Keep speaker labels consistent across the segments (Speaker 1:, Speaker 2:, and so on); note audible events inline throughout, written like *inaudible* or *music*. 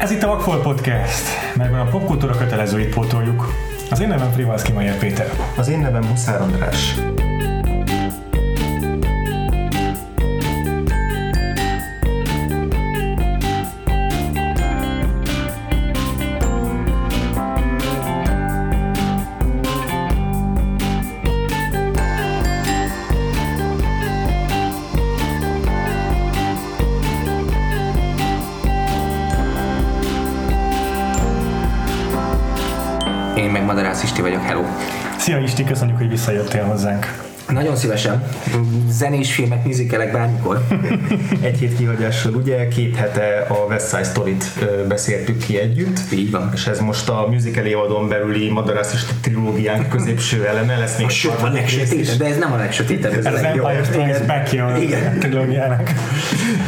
Speaker 1: Ez itt a Vagfolt Podcast, melyben a popkultúra kötelezőit pótoljuk. Az én nevem Frivalszki Majer Péter.
Speaker 2: Az én nevem Huszár András.
Speaker 1: Visszajöttél hozzánk.
Speaker 3: Nagyon szívesen. Zenés filmek, műzikelek bármikor. *laughs*
Speaker 2: Egy hét kihagyással ugye két hete a West Side Story-t ö, beszéltük ki együtt.
Speaker 3: Így van.
Speaker 2: És ez most a musical évadon belüli Madarász és trilógiánk középső eleme lesz még
Speaker 3: Sőt, a legsötétebb, de ez nem a legsötétebb, ez a
Speaker 1: Ez az
Speaker 3: legjobb.
Speaker 1: Strikes Back a
Speaker 3: Igen.
Speaker 1: trilógiának.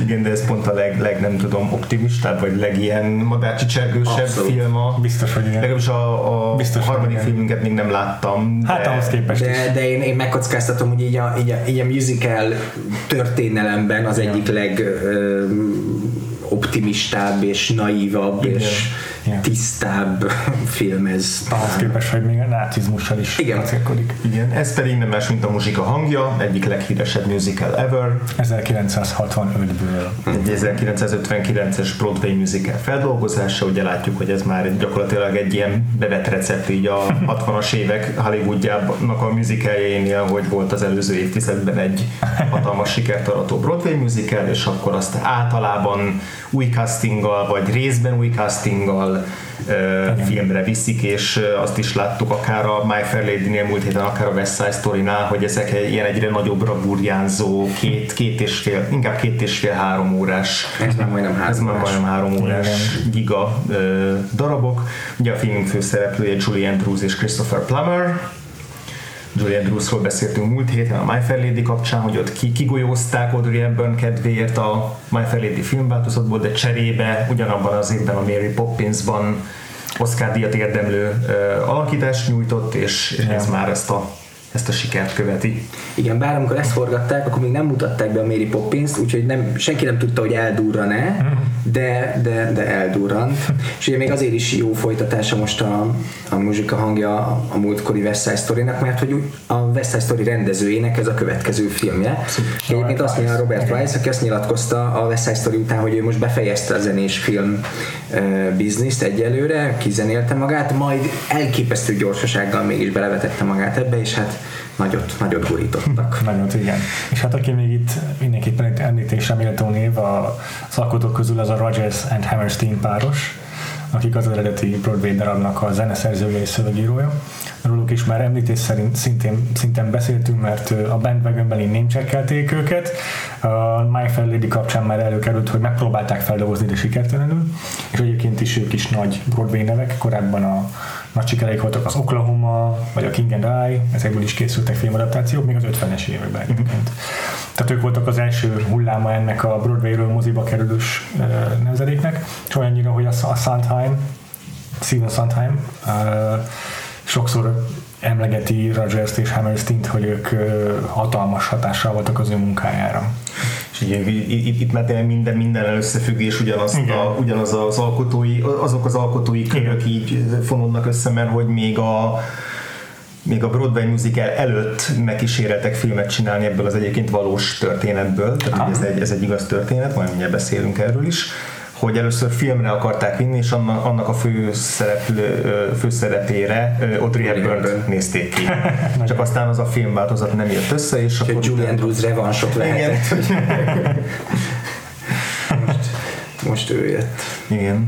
Speaker 2: Igen, de ez pont a leg, leg nem tudom, optimistább, vagy legilyen madárcsicsergősebb film a...
Speaker 1: Biztos, hogy igen.
Speaker 2: Legalábbis a, a
Speaker 1: Biztos,
Speaker 2: harmadik filmünket még nem láttam.
Speaker 1: Hát
Speaker 2: de-
Speaker 1: ahhoz képest.
Speaker 3: De, de én, én megkockáztatom, hogy így a, így a, így a musical történelemben az egyik leg ö, optimistább és naívabb
Speaker 2: Igen.
Speaker 3: és
Speaker 1: Igen.
Speaker 3: tisztább *laughs* film ez.
Speaker 1: Ahhoz képest, hogy még a nácizmussal is
Speaker 3: Igen.
Speaker 1: kacérkodik.
Speaker 2: Igen, ez pedig nem más, mint a muzsika hangja, egyik leghíresebb musical ever,
Speaker 1: 1965-ből.
Speaker 2: egy 1959-es Broadway musical feldolgozása, ugye látjuk, hogy ez már egy, gyakorlatilag egy ilyen bevett recept így a 60-as évek Hollywoodjának a musicaljénél, hogy volt az előző évtizedben egy hatalmas sikert arató Broadway musical, és akkor azt általában új castinggal, vagy részben új castinggal ö, filmre viszik, és azt is láttuk akár a My Fair Lady-nél múlt héten, akár a West Side Story-nál, hogy ezek ilyen egyre nagyobbra burjánzó, két, két és fél, inkább két és fél három órás
Speaker 3: Ez már majdnem három
Speaker 2: ez már majdnem három órás
Speaker 1: Igen.
Speaker 2: giga ö, darabok. Ugye a filmünk főszereplője Julie Andrews és Christopher Plummer. Julie Andrewsról beszéltünk múlt héten a My Fair Lady kapcsán, hogy ott ki, kigolyózták Audrey Hepburn kedvéért a My Fair Lady filmváltozatból, de cserébe ugyanabban az évben a Mary Poppinsban Oscar díjat érdemlő ö, alakítást nyújtott, és, és ez már ezt a, ezt a sikert követi.
Speaker 3: Igen, bár amikor ezt forgatták, akkor még nem mutatták be a Mary Poppins-t, úgyhogy nem, senki nem tudta, hogy eldurran-e, de, de, de eldurrant. És ugye még azért is jó folytatása most a, a muzsika hangja a múltkori West Side Story-nak, mert hogy a West Side Story rendezőjének ez a következő filmje. Egyébként azt mondja Robert Weiss, aki azt nyilatkozta a West Side Story után, hogy ő most befejezte a zenés film uh, bizniszt egyelőre, kizenélte magát, majd elképesztő gyorsasággal mégis belevetette magát ebbe, és hát nagyot, nagyot gurítottak. *laughs*
Speaker 1: Nagyon igen. És hát aki még itt mindenképpen itt említésre méltó név a alkotók közül az a Rogers and Hammerstein páros, akik az eredeti Broadway darabnak a zeneszerzője és szövegírója. Róluk is már említés szerint szintén, szinten beszéltünk, mert a bandwagonben így némcsekkelték őket. A My Fair Lady kapcsán már előkerült, hogy megpróbálták feldolgozni, de sikertelenül. És egyébként is ők is nagy Broadway nevek. Korábban a nagy sikereik voltak az Oklahoma, vagy a King and I, ezekből is készültek filmadaptációk, még az 50-es években egyébként. Tehát ők voltak az első hulláma ennek a Broadway-ről moziba kerülős nemzedéknek, és olyannyira, hogy a, Sondheim, Stephen Sondheim sokszor emlegeti Rogers-t és Hammerstein-t, hogy ők hatalmas hatással voltak az ő munkájára.
Speaker 2: És ugye itt, itt, már tényleg minden, minden összefüggés ugyanaz,
Speaker 1: Igen.
Speaker 2: a, ugyanaz az alkotói, azok az alkotói körök így fonódnak össze, mert hogy még a még a Broadway musical előtt megkíséreltek filmet csinálni ebből az egyébként valós történetből, tehát ez egy, ez egy igaz történet, majd mindjárt beszélünk erről is, hogy először filmre akarták vinni, és annak, a főszereplő, főszerepére Audrey Hepburn nézték ki. *laughs* Csak aztán az a filmváltozat nem jött össze, és akkor
Speaker 3: Úgyhogy Julie Andrews revansok lehetett, hogy *laughs* most, most ő jött.
Speaker 2: Igen.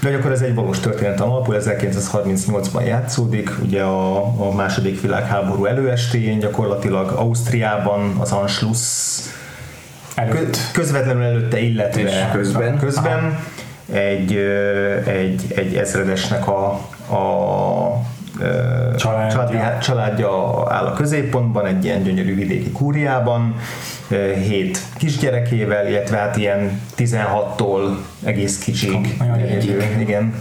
Speaker 2: De hogy akkor ez egy valós történet alapul, 1938-ban játszódik, ugye a, a második világháború előestéjén, gyakorlatilag Ausztriában, az Anschluss
Speaker 1: Előtt.
Speaker 2: kö- közvetlenül előtte, illetve
Speaker 3: közben.
Speaker 2: közben egy, egy, egy ezredesnek a, a
Speaker 1: Családja.
Speaker 2: családja. családja áll a középpontban, egy ilyen gyönyörű vidéki kúriában, hét kisgyerekével, illetve hát ilyen 16-tól egész kicsik igen,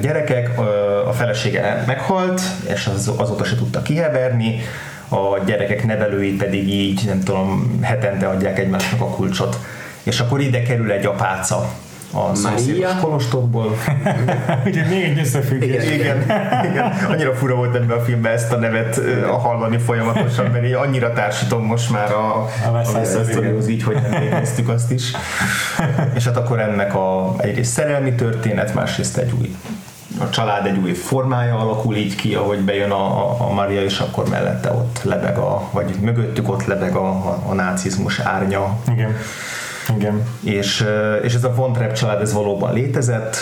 Speaker 2: gyerekek, a felesége meghalt, és az, azóta se tudta kiheverni, a gyerekek nevelői pedig így, nem tudom, hetente adják egymásnak a kulcsot. És akkor ide kerül egy apáca a szomszédos kolostokból. *laughs*
Speaker 1: Ugye még egy összefüggés.
Speaker 2: Igen, igen, igen. Annyira fura volt ebben a filmben ezt a nevet ö, hallani folyamatosan, mert én annyira társítom most már a,
Speaker 1: A Story,
Speaker 2: Story-hoz így, hogy nem néztük azt is. És hát akkor ennek a egyrészt szerelmi történet, másrészt egy új a család egy új formája alakul így ki, ahogy bejön a, a, a Maria, és akkor mellette ott lebeg a, vagy mögöttük ott lebeg a, a, a nácizmus árnya,
Speaker 1: Igen. Igen.
Speaker 2: és, és ez a Von Trapp család ez valóban létezett,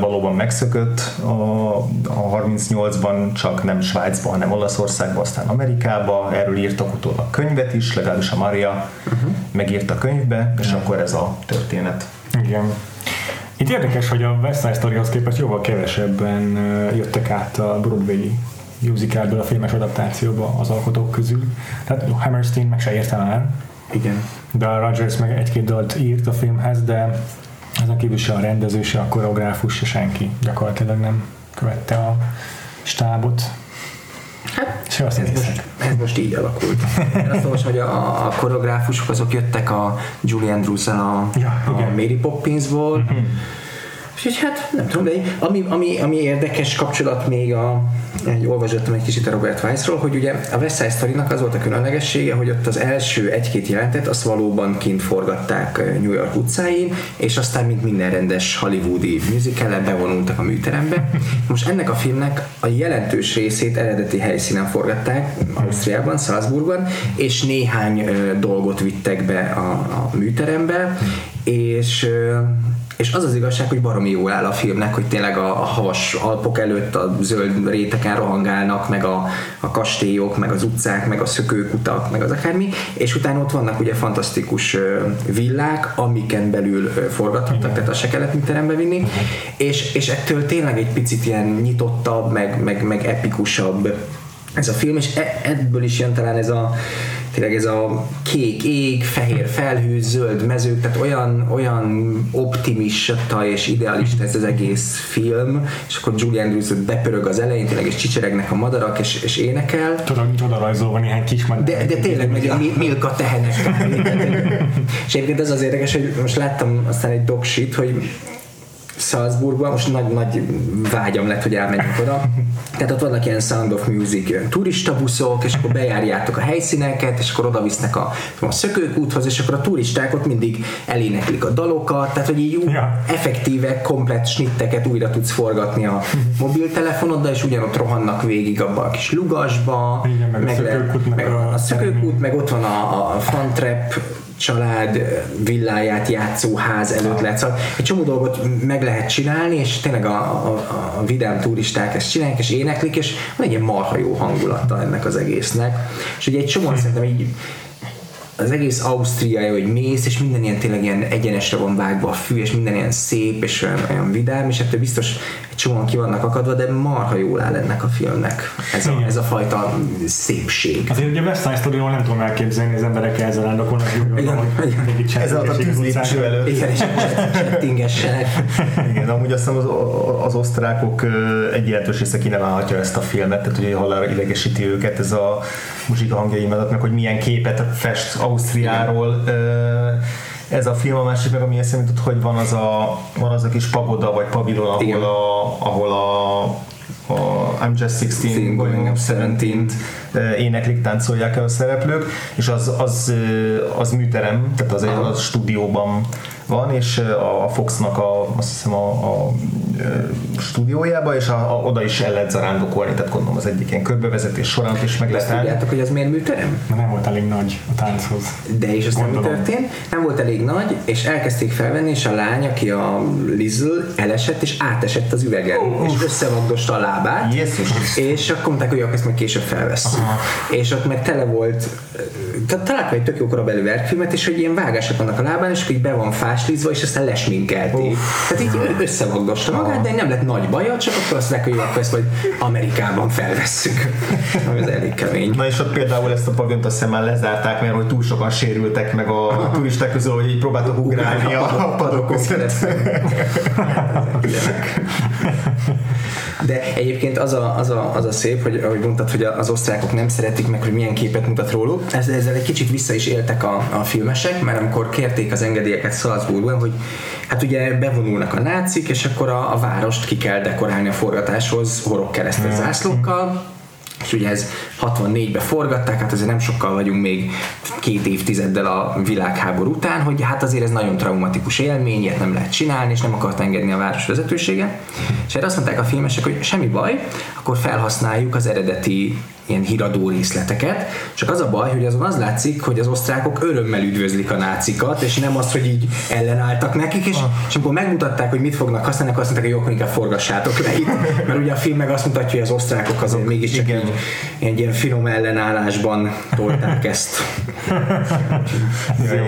Speaker 2: valóban megszökött a, a 38-ban, csak nem Svájcban, hanem Olaszországban, aztán Amerikába, erről írtak utólag könyvet is, legalábbis a Maria uh-huh. megírta könyvbe, és akkor ez a történet.
Speaker 1: Igen. Itt érdekes, hogy a West Side Storyhoz képest jóval kevesebben jöttek át a Broadway musicalből a filmes adaptációba az alkotók közül. Tehát Hammerstein meg se érte már,
Speaker 3: Igen.
Speaker 1: de a Rogers meg egy-két dalt írt a filmhez, de ezen kívül se a rendező, se a koreográfus, se senki gyakorlatilag nem követte a stábot.
Speaker 3: Hát
Speaker 1: Se a
Speaker 3: ez most, ez most így alakult. Én azt olvasom, hogy a, a koreográfusok azok jöttek a Julie andrews a,
Speaker 1: Ja,
Speaker 3: a
Speaker 1: igen.
Speaker 3: Mary Poppinsból,
Speaker 1: Mhm.
Speaker 3: És hát nem tudom, de ami, ami, ami érdekes kapcsolat még a, egy olvasottam egy kicsit a Robert Weissról, hogy ugye a West Side az volt a különlegessége, hogy ott az első egy-két jelentet azt valóban kint forgatták eh, New York utcáin, és aztán mint minden rendes hollywoodi musical bevonultak a műterembe. Most ennek a filmnek a jelentős részét eredeti helyszínen forgatták, Ausztriában, Salzburgban, és néhány ö, dolgot vittek be a, a műterembe, és ö, és az az igazság, hogy baromi jól áll a filmnek, hogy tényleg a, a havas alpok előtt a zöld réteken rohangálnak, meg a, a kastélyok, meg az utcák, meg a szökőkutak, meg az akármi, és utána ott vannak ugye fantasztikus villák, amiken belül ö, forgathattak, tehát azt se kellett műterembe vinni, és, és ettől tényleg egy picit ilyen nyitottabb, meg, meg, meg epikusabb ez a film, és e- ebből is jön talán ez a tényleg ez a kék ég, fehér felhő, zöld mezők, tehát olyan, olyan optimista és idealista ez az egész film, és akkor Julie Andrews bepörög az elején, tényleg és csicseregnek a madarak, és, és énekel.
Speaker 1: Tudom, oda rajzolva néhány kis
Speaker 3: De, de tényleg meg mi- Milka tehenek. *laughs* és egyébként az az érdekes, hogy most láttam aztán egy doksit, hogy Salzburgban, most nagy, nagy vágyam lett, hogy elmenjünk oda. Tehát ott vannak ilyen Sound of Music turista buszok, és akkor bejárjátok a helyszíneket, és akkor oda visznek a, a szökőkúthoz, és akkor a turisták ott mindig eléneklik a dalokat, tehát hogy így úgy
Speaker 1: Ja.
Speaker 3: effektíve, komplett snitteket újra tudsz forgatni a mobiltelefonoddal, és ugyanott rohannak végig abba a kis lugasba,
Speaker 1: Igen, meg a
Speaker 3: le-
Speaker 1: szökőkútnak
Speaker 3: meg
Speaker 1: a-
Speaker 3: a szökőkút, meg ott van a, a Fun Trap család villáját játszó ház előtt lehet. Szóval egy csomó dolgot meg lehet csinálni, és tényleg a, a, a vidám turisták ezt csinálják, és éneklik, és van egy ilyen marha jó hangulata ennek az egésznek. És ugye egy csomó szerintem így az egész Ausztria, hogy mész, és minden ilyen tényleg ilyen egyenesre van vágva a fű, és minden ilyen szép, és olyan, olyan vidám, és ettől biztos egy csomóan ki vannak akadva, de marha jól áll ennek a filmnek ez a,
Speaker 1: Igen.
Speaker 3: ez a fajta szépség.
Speaker 1: Azért ugye West Side Story-ról nem tudom elképzelni, az emberek ezzel rándokolnak,
Speaker 3: Igen, igen.
Speaker 2: Ez a tűzlépcső előtt.
Speaker 3: Igen, és *laughs* csettingessenek.
Speaker 2: Igen, amúgy azt hiszem az, az osztrákok egy jelentős része ki nem állhatja ezt a filmet, tehát hogy halára idegesíti őket ez a muzsika hangjai mellett, meg hogy milyen képet fest Ausztriáról ez a film, a másik meg ami eszembe jutott, hogy van az a, van az a kis pagoda vagy pavilon,
Speaker 3: Igen.
Speaker 2: ahol a, ahol a, a I'm Just 16 Going Up 17 ö, éneklik, táncolják el a szereplők, és az, az, az műterem, tehát az,
Speaker 3: Aha.
Speaker 2: az stúdióban van, és a Foxnak a, azt hiszem a, a stúdiójába, és a, a, oda is el lehet zarándokolni, tehát gondolom az egyik ilyen körbevezetés során is meg lehet
Speaker 3: Azt
Speaker 2: állni.
Speaker 3: tudjátok, hogy ez miért műterem?
Speaker 1: Mert nem volt elég nagy a tánchoz.
Speaker 3: De és mi
Speaker 1: Gondolom.
Speaker 3: történt? Nem volt elég nagy, és elkezdték felvenni, és a lány, aki a Lizzle, elesett, és átesett az üvegen, és összevagdosta a lábát.
Speaker 2: Jézus!
Speaker 3: És akkor mondták, hogy akkor ezt majd később felvesz. És ott meg tele volt, találtam egy tök jó korabeli verkfilmet, és hogy ilyen vágások vannak a lábán, és így be van fáslízva, és aztán lesminkelték. Tehát így összevagdosta magát, de nem lett nagy baja, csak akkor azt mondták, hogy jó, akkor ezt majd Amerikában felvesszük. Ami az elég kemény.
Speaker 2: Na és ott például ezt a paviont azt hiszem már lezárták, mert hogy túl sokan sérültek meg a turisták közül, hogy így próbáltak ugrálni a padok között.
Speaker 3: De egyébként az a, az, a, az a szép, hogy ahogy mondtad, hogy az osztrákok nem szeretik meg, hogy milyen képet mutat róluk. Ez, ezzel egy kicsit vissza is éltek a, a filmesek, mert amikor kérték az engedélyeket Salzburgban, hogy hát ugye bevonulnak a nácik, és akkor a, a várost ki kell dekorálni a forgatáshoz horogkeresztes zászlókkal, és ugye ez 64-ben forgatták, hát azért nem sokkal vagyunk még két évtizeddel a világháború után, hogy hát azért ez nagyon traumatikus élmény, ilyet nem lehet csinálni, és nem akart engedni a város vezetősége. És erre azt mondták a filmesek, hogy semmi baj, akkor felhasználjuk az eredeti ilyen híradó részleteket, csak az a baj, hogy azon az látszik, hogy az osztrákok örömmel üdvözlik a nácikat, és nem azt, hogy így ellenálltak nekik, és, és amikor megmutatták, hogy mit fognak használni, akkor azt mondták, hogy jó, inkább forgassátok le itt, mert ugye a film meg azt mutatja, hogy az osztrákok azért mégiscsak
Speaker 2: igen.
Speaker 3: így, egy ilyen finom ellenállásban tolták ezt. *laughs*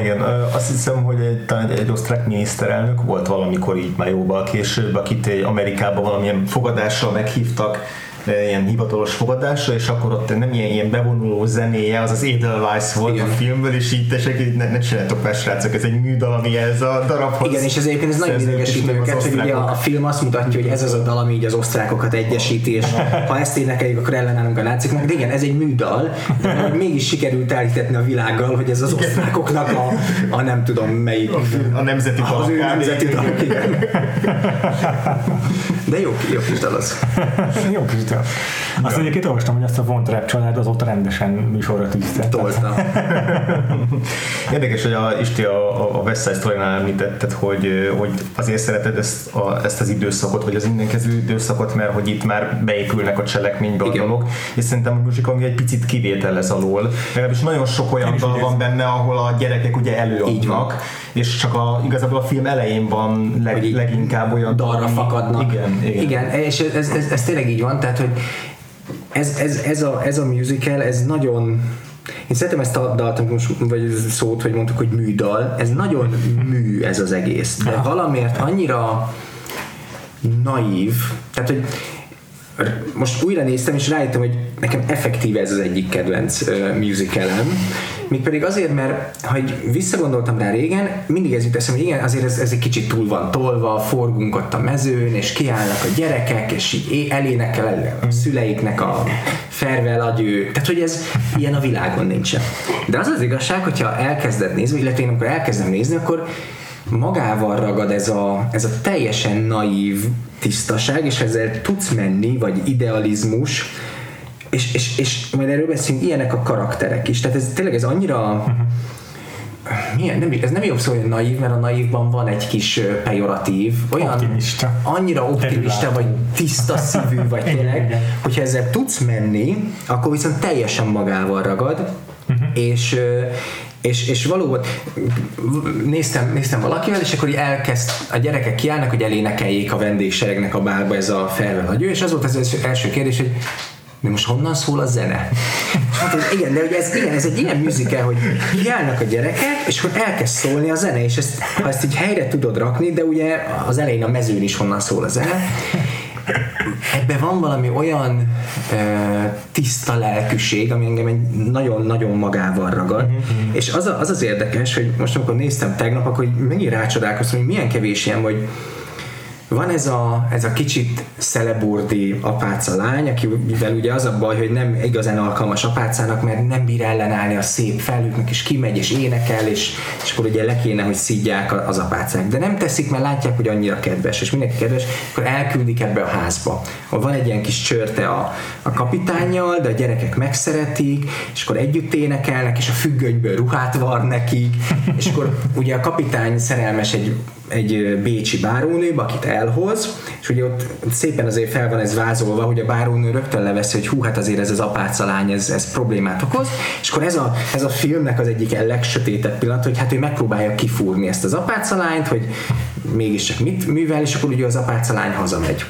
Speaker 2: Igen, azt hiszem, hogy egy, talán egy, egy osztrák miniszterelnök volt valamikor így már jóval később, akit egy Amerikában valamilyen fogadásra meghívtak, ilyen hivatalos fogadásra, és akkor ott nem ilyen, ilyen bevonuló zenéje, az az Edelweiss volt
Speaker 3: Igen.
Speaker 2: a filmből, és így így ne, ne csináljátok már srácok, ez egy műdal, ami ez a darabhoz
Speaker 3: Igen, és ez egyébként ez nagyon
Speaker 2: az
Speaker 3: őket, hogy ugye a, a film azt mutatja, hogy ez az a dal, ami így az osztrákokat egyesíti, és ha ezt énekeljük, akkor ellenállunk a náciknak. De igen, ez egy műdal, de hogy mégis sikerült elhitetni a világgal, hogy ez az osztrákoknak a, a nem tudom melyik.
Speaker 2: A nemzeti
Speaker 3: Az ő
Speaker 2: dal,
Speaker 3: nemzeti dal, igen. De jó, jó kis dal az.
Speaker 1: Jó kis dal. Azt egyébként olvastam, hogy azt a Von Trapp család azóta rendesen műsorra tűzte.
Speaker 3: Tolta. *laughs*
Speaker 2: Érdekes, hogy a, Isti a, a- West Side Story-nál említetted, hogy, hogy azért szereted ezt, a, ezt az időszakot, vagy az mindenkező időszakot, mert hogy itt már beépülnek a cselekménybe a dolgok, és szerintem a Musical egy picit kivétel ez alól. Legalábbis nagyon sok olyan dal van benne, ahol a gyerekek ugye előadnak, és csak a, igazából a film elején van leg, leginkább olyan
Speaker 3: dalra fakadnak.
Speaker 2: Igen, igen.
Speaker 3: igen és ez, ez, ez, tényleg így van, tehát hogy ez, ez, ez, a, ez a musical, ez nagyon én szeretem ezt a dalt, most, vagy szót, hogy mondtuk, hogy műdal, ez nagyon mű ez az egész, de valamiért annyira naív, tehát hogy most újra néztem, és rájöttem, hogy nekem effektíve ez az egyik kedvenc uh, musicalem. Mégpedig azért, mert ha így visszagondoltam rá régen, mindig ez jut eszembe, hogy igen, azért ez, ez egy kicsit túl van tolva, forgunk ott a mezőn, és kiállnak a gyerekek, és így elénekel el a szüleiknek a farewell adjő. Tehát, hogy ez ilyen a világon nincsen. De az az igazság, hogyha elkezded nézni, illetve én amikor elkezdem nézni, akkor magával ragad ez a, ez a teljesen naív tisztaság, és ezzel tudsz menni, vagy idealizmus, és, és, és majd erről beszélünk, ilyenek a karakterek is. Tehát ez tényleg ez annyira milyen, nem, ez nem jobb szó, hogy naív, mert a naívban van egy kis pejoratív, olyan
Speaker 1: Optimista.
Speaker 3: annyira optimista, vagy tiszta szívű, *laughs* vagy tényleg, hogyha ezzel tudsz menni, akkor viszont teljesen magával ragad, és ö, és, és valóban néztem, néztem valakivel, és akkor elkezd, a gyerekek kiállnak, hogy elénekeljék a vendégseregnek a bárba ez a farewell adjő, és az volt az első- első kérdés, hogy de most honnan szól a zene? Mondtam, *laughs* hogy igen, de hogy ez, igen, ez egy ilyen musical, hogy kiállnak a gyerekek, és akkor elkezd szólni a zene, és ezt, ha ezt így helyre tudod rakni, de ugye az elején a mezőn is honnan szól a zene, ebben van valami olyan ö, tiszta lelkűség, ami engem egy nagyon-nagyon magával ragad, és az, a, az az érdekes, hogy most amikor néztem tegnap, akkor megint rácsodálkoztam, hogy milyen kevés ilyen, hogy van ez a, ez a kicsit szeleburdi apáca lány, akivel ugye az a baj, hogy nem igazán alkalmas apácának, mert nem bír ellenállni a szép felhőknek, és kimegy és énekel, és, és akkor ugye le kéne, hogy szidják az apácák. De nem teszik, mert látják, hogy annyira kedves, és mindenki kedves, akkor elküldik ebbe a házba. Van egy ilyen kis csörte a, a kapitányjal, de a gyerekek megszeretik, és akkor együtt énekelnek, és a függönyből ruhát var nekik, és akkor ugye a kapitány szerelmes egy egy bécsi bárónőbe, akit elhoz, és ugye ott szépen azért fel van ez vázolva, hogy a bárónő rögtön leveszi, hogy hú, hát azért ez az apáca lány, ez, ez problémát okoz, és akkor ez a, ez a filmnek az egyik legsötétebb pillanat, hogy hát ő megpróbálja kifúrni ezt az apáca lányt, hogy mégiscsak mit művel, és akkor ugye az apáca lány hazamegy.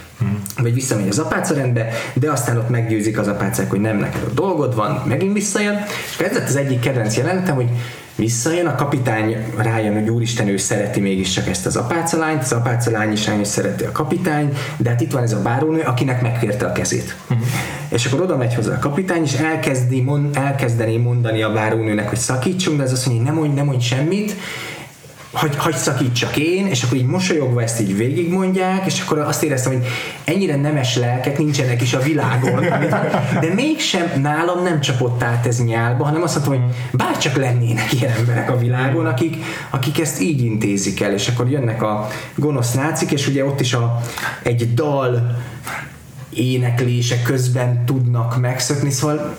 Speaker 3: Vagy visszamegy az apáca rendbe, de aztán ott meggyőzik az apácák, hogy nem neked a dolgod van, megint visszajön, és ez lett az egyik kedvenc jelenetem, hogy visszajön, a kapitány rájön, hogy úristen, ő szereti mégiscsak ezt az apácalányt, az apácalány is hogy szereti a kapitány, de hát itt van ez a bárónő, akinek megkérte a kezét. Uh-huh. És akkor oda megy hozzá a kapitány, és elkezdi mond, elkezdeni mondani a bárónőnek, hogy szakítsunk, de ez azt mondja, hogy nem mondj, nem mondj semmit, hagy, hagy szakítsak én, és akkor így mosolyogva ezt így végigmondják, és akkor azt éreztem, hogy ennyire nemes lelkek nincsenek is a világon, de mégsem nálam nem csapott át ez nyálba, hanem azt mondtam, hogy bárcsak lennének ilyen emberek a világon, akik, akik ezt így intézik el, és akkor jönnek a gonosz nácik, és ugye ott is a, egy dal éneklése közben tudnak megszökni, szóval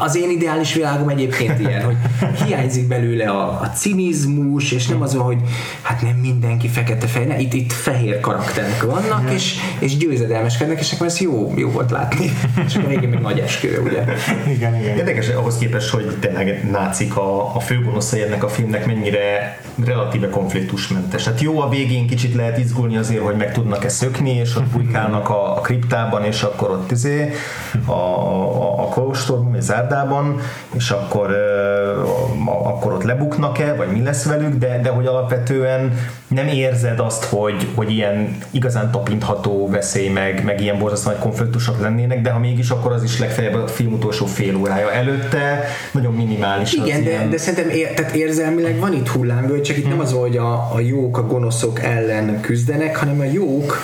Speaker 3: az én ideális világom egyébként ilyen, hogy hiányzik belőle a, a cinizmus, és nem az van, hogy hát nem mindenki fekete fej, ne, itt, itt fehér karakterek vannak, és, és győzedelmeskednek, és akkor ez jó, jó volt látni. És akkor végén még nagy eskő, ugye?
Speaker 1: Igen, igen.
Speaker 2: Érdekes ahhoz képest, hogy tényleg nácik a, a főgonoszai ennek a filmnek mennyire relatíve konfliktusmentes. Hát jó, a végén kicsit lehet izgulni azért, hogy meg tudnak-e szökni, és ott bujkálnak a, a kriptában, és akkor ott izé a, a, a kolostor vagy zárdában, és akkor, akkor ott lebuknak-e, vagy mi lesz velük, de, de hogy alapvetően nem érzed azt, hogy, hogy ilyen igazán tapintható veszély, meg, meg ilyen borzasztó nagy konfliktusok lennének, de ha mégis, akkor az is legfeljebb a film utolsó fél órája előtte nagyon minimális.
Speaker 3: Igen, de,
Speaker 2: ilyen...
Speaker 3: de szerintem ér, tehát érzelmileg van itt hullámvölgy, csak itt hmm. nem az, hogy a, a jók a gonoszok ellen küzdenek, hanem a jók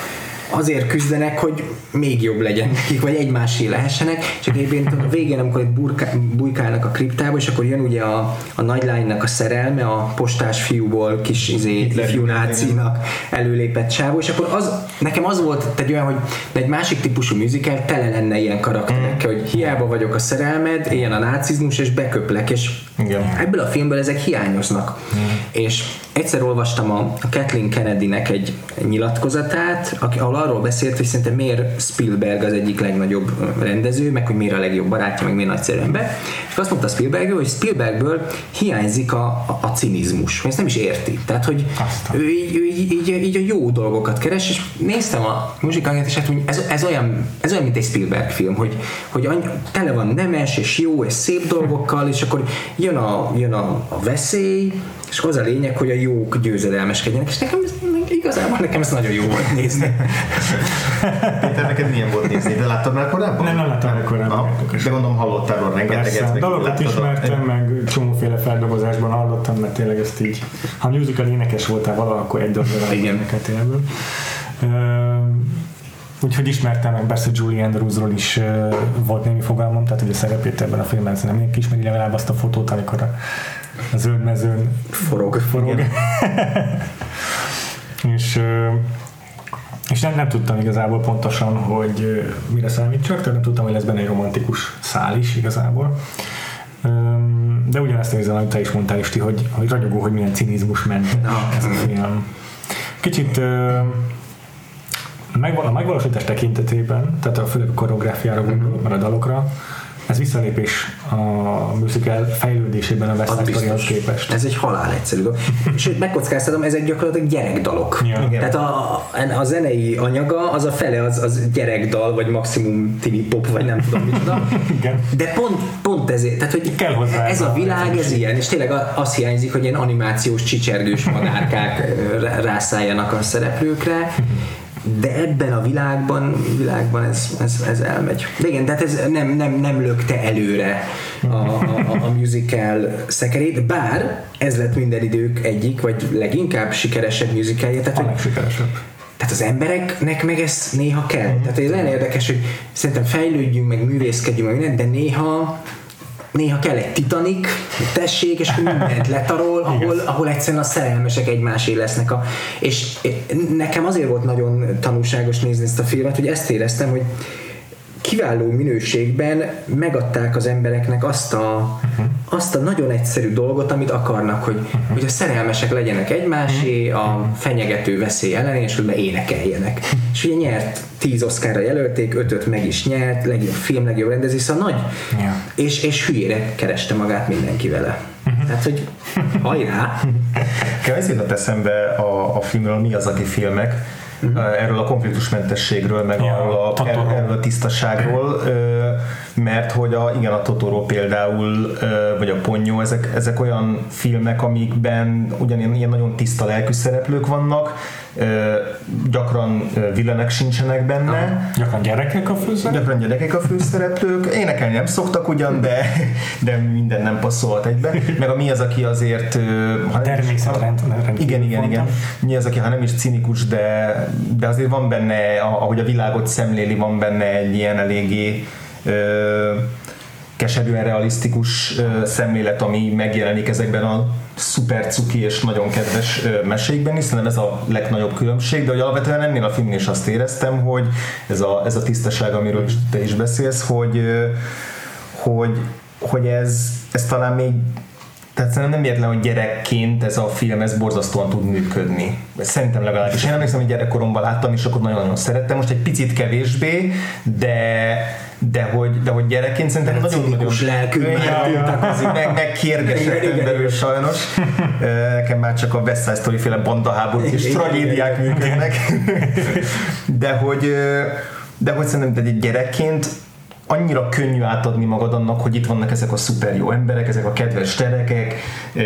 Speaker 3: azért küzdenek, hogy még jobb legyen nekik, vagy egymásé lehessenek, csak egyébként a végén, amikor itt bujkálnak a kriptába, és akkor jön ugye a, a nagylánynak a szerelme, a postás fiúból kis izé, ifjú nácinak előlépett sávó, és akkor az, nekem az volt egy olyan, hogy egy másik típusú musical tele lenne ilyen karakterekkel, mm. hogy hiába vagyok a szerelmed, ilyen a nácizmus, és beköplek, és Igen. ebből a filmből ezek hiányoznak. Mm. És egyszer olvastam a, a Kathleen Kennedy-nek egy nyilatkozatát, ahol arról beszélt, hogy szerintem miért Spielberg az egyik legnagyobb rendező, meg hogy miért a legjobb barátja, meg miért nagyszerű ember. És azt mondta Spielberg, hogy Spielbergből hiányzik a, a, a cinizmus. Ezt nem is érti. Tehát, hogy ő így, ő így, így, így, a jó dolgokat keres, és néztem a muzsikánkat, és hát hogy ez, ez, olyan, ez olyan, mint egy Spielberg film, hogy, hogy any, tele van nemes, és jó, és szép dolgokkal, és akkor jön a, jön a, a veszély, és az a lényeg, hogy a jók győzedelmeskedjenek, és nekem igazából nekem ez nagyon jó volt nézni.
Speaker 2: Péter, neked milyen volt nézni? De láttad már korábban?
Speaker 1: Nem, nem láttam már korábban. Ah,
Speaker 2: de gondolom hallottál róla rengeteget. Persze,
Speaker 1: dalokat ismertem, a... meg csomóféle feldolgozásban hallottam, mert tényleg ezt így, ha musical énekes voltál valaha, akkor egy darabra énekeltél ebből. Úgyhogy ismertem meg, persze Julie Andrewsról is uh, volt némi fogalmam, tehát hogy a szerepét ebben a filmben szerintem mindenki ismeri legalább azt a fotót, amikor a, a zöld mezőn
Speaker 3: forog.
Speaker 1: forog. *laughs* és és nem, nem tudtam igazából pontosan, hogy mire számítsak, tehát nem tudtam, hogy lesz benne egy romantikus szál is igazából. De ugyanezt érzem, amit te is mondtál, Isti, hogy, hogy ragyogó, hogy milyen cinizmus ment ez a film. Kicsit a megvalósítás tekintetében, tehát a főleg a koreográfiára gondolok, mert a dalokra, ez visszalépés a musical fejlődésében a West Side képest.
Speaker 3: Ez egy halál egyszerű dolog. *laughs* Sőt, megkockáztatom, ezek gyakorlatilag gyerekdalok. Ja. Tehát a, a, zenei anyaga, az a fele az, az gyerekdal, vagy maximum tini pop, vagy nem tudom micsoda. *laughs* Igen. De pont, pont ezért, tehát hogy Kell hozzá ez a világ, ez ilyen, és tényleg az hiányzik, hogy ilyen animációs csicsergős *laughs* madárkák rászálljanak a szereplőkre, de ebben a világban, világban ez, ez, ez elmegy. De igen, tehát ez nem, nem, nem lökte előre a, a, a musical szekerét, bár ez lett minden idők egyik, vagy leginkább sikeresebb musicalje.
Speaker 1: Tehát, a legsikeresebb.
Speaker 3: Tehát az embereknek meg ez néha kell. Mm-hmm. Tehát ez nagyon érdekes, hogy szerintem fejlődjünk, meg művészkedjünk, meg minden, de néha néha kell egy titanik, tessék, és akkor mindent letarol, ahol, ahol egyszerűen a szerelmesek egymásé lesznek. A, és nekem azért volt nagyon tanulságos nézni ezt a filmet, hogy ezt éreztem, hogy kiváló minőségben megadták az embereknek azt a, uh-huh. azt a nagyon egyszerű dolgot, amit akarnak, hogy, uh-huh. hogy a szerelmesek legyenek egymásé, uh-huh. a fenyegető veszély ellen, és hogy énekeljenek. Uh-huh. És ugye nyert tíz Oscarra jelölték, ötöt meg is nyert, legjobb film, legjobb rendezés, szóval nagy. Yeah. És, és hülyére kereste magát mindenki vele. Uh-huh. Tehát, hogy hajrá! *laughs*
Speaker 2: Kell ez jutott eszembe a, a filmről Mi az, aki filmek, uh-huh. erről a konfliktusmentességről, meg
Speaker 1: Ja,
Speaker 2: arról, a,
Speaker 1: Totoro.
Speaker 2: erről a tisztaságról, mert hogy a, igen, a Totoro például, vagy a Ponyo, ezek, ezek olyan filmek, amikben ugyanilyen ilyen nagyon tiszta lelkű szereplők vannak, gyakran ö, villenek sincsenek benne,
Speaker 1: Gyakran gyerekek a főszerep.
Speaker 2: Gyakran gyerekek a főszereplők, énekelni nem szoktak ugyan, de, de minden nem passzolhat egybe. Meg a mi az, aki azért... ö, ha nem is-
Speaker 1: Természet
Speaker 2: ha-
Speaker 1: rend- rendkívül
Speaker 2: Igen, igen, igen. Mi az, aki ha nem is cinikus, de, de azért van benne, ahogy a világot szemléli, van benne egy ilyen eléggé ö, keserűen realisztikus ö, szemlélet, ami megjelenik ezekben a szuper cuki és nagyon kedves mesékben is, szerintem ez a legnagyobb különbség, de hogy alapvetően ennél a filmnél is azt éreztem, hogy ez a, ez a tisztaság, amiről te is beszélsz, hogy, hogy, hogy ez, ez talán még tehát szerintem nem értem, hogy gyerekként ez a film ez borzasztóan tud működni. Szerintem legalábbis. Én emlékszem, hogy gyerekkoromban láttam, és akkor nagyon-nagyon szerettem. Most egy picit kevésbé, de, de hogy, de hogy gyerekként szerintem
Speaker 3: lelkű
Speaker 2: Igen,
Speaker 3: már tiltakozik.
Speaker 2: meg, meg
Speaker 3: igen,
Speaker 2: belül sajnos. Nekem már csak a West Side Story féle bandaháborúk és tragédiák működnek. De hogy, de hogy szerintem egy gyerekként annyira könnyű átadni magad annak, hogy itt vannak ezek a szuper jó emberek, ezek a kedves gyerekek,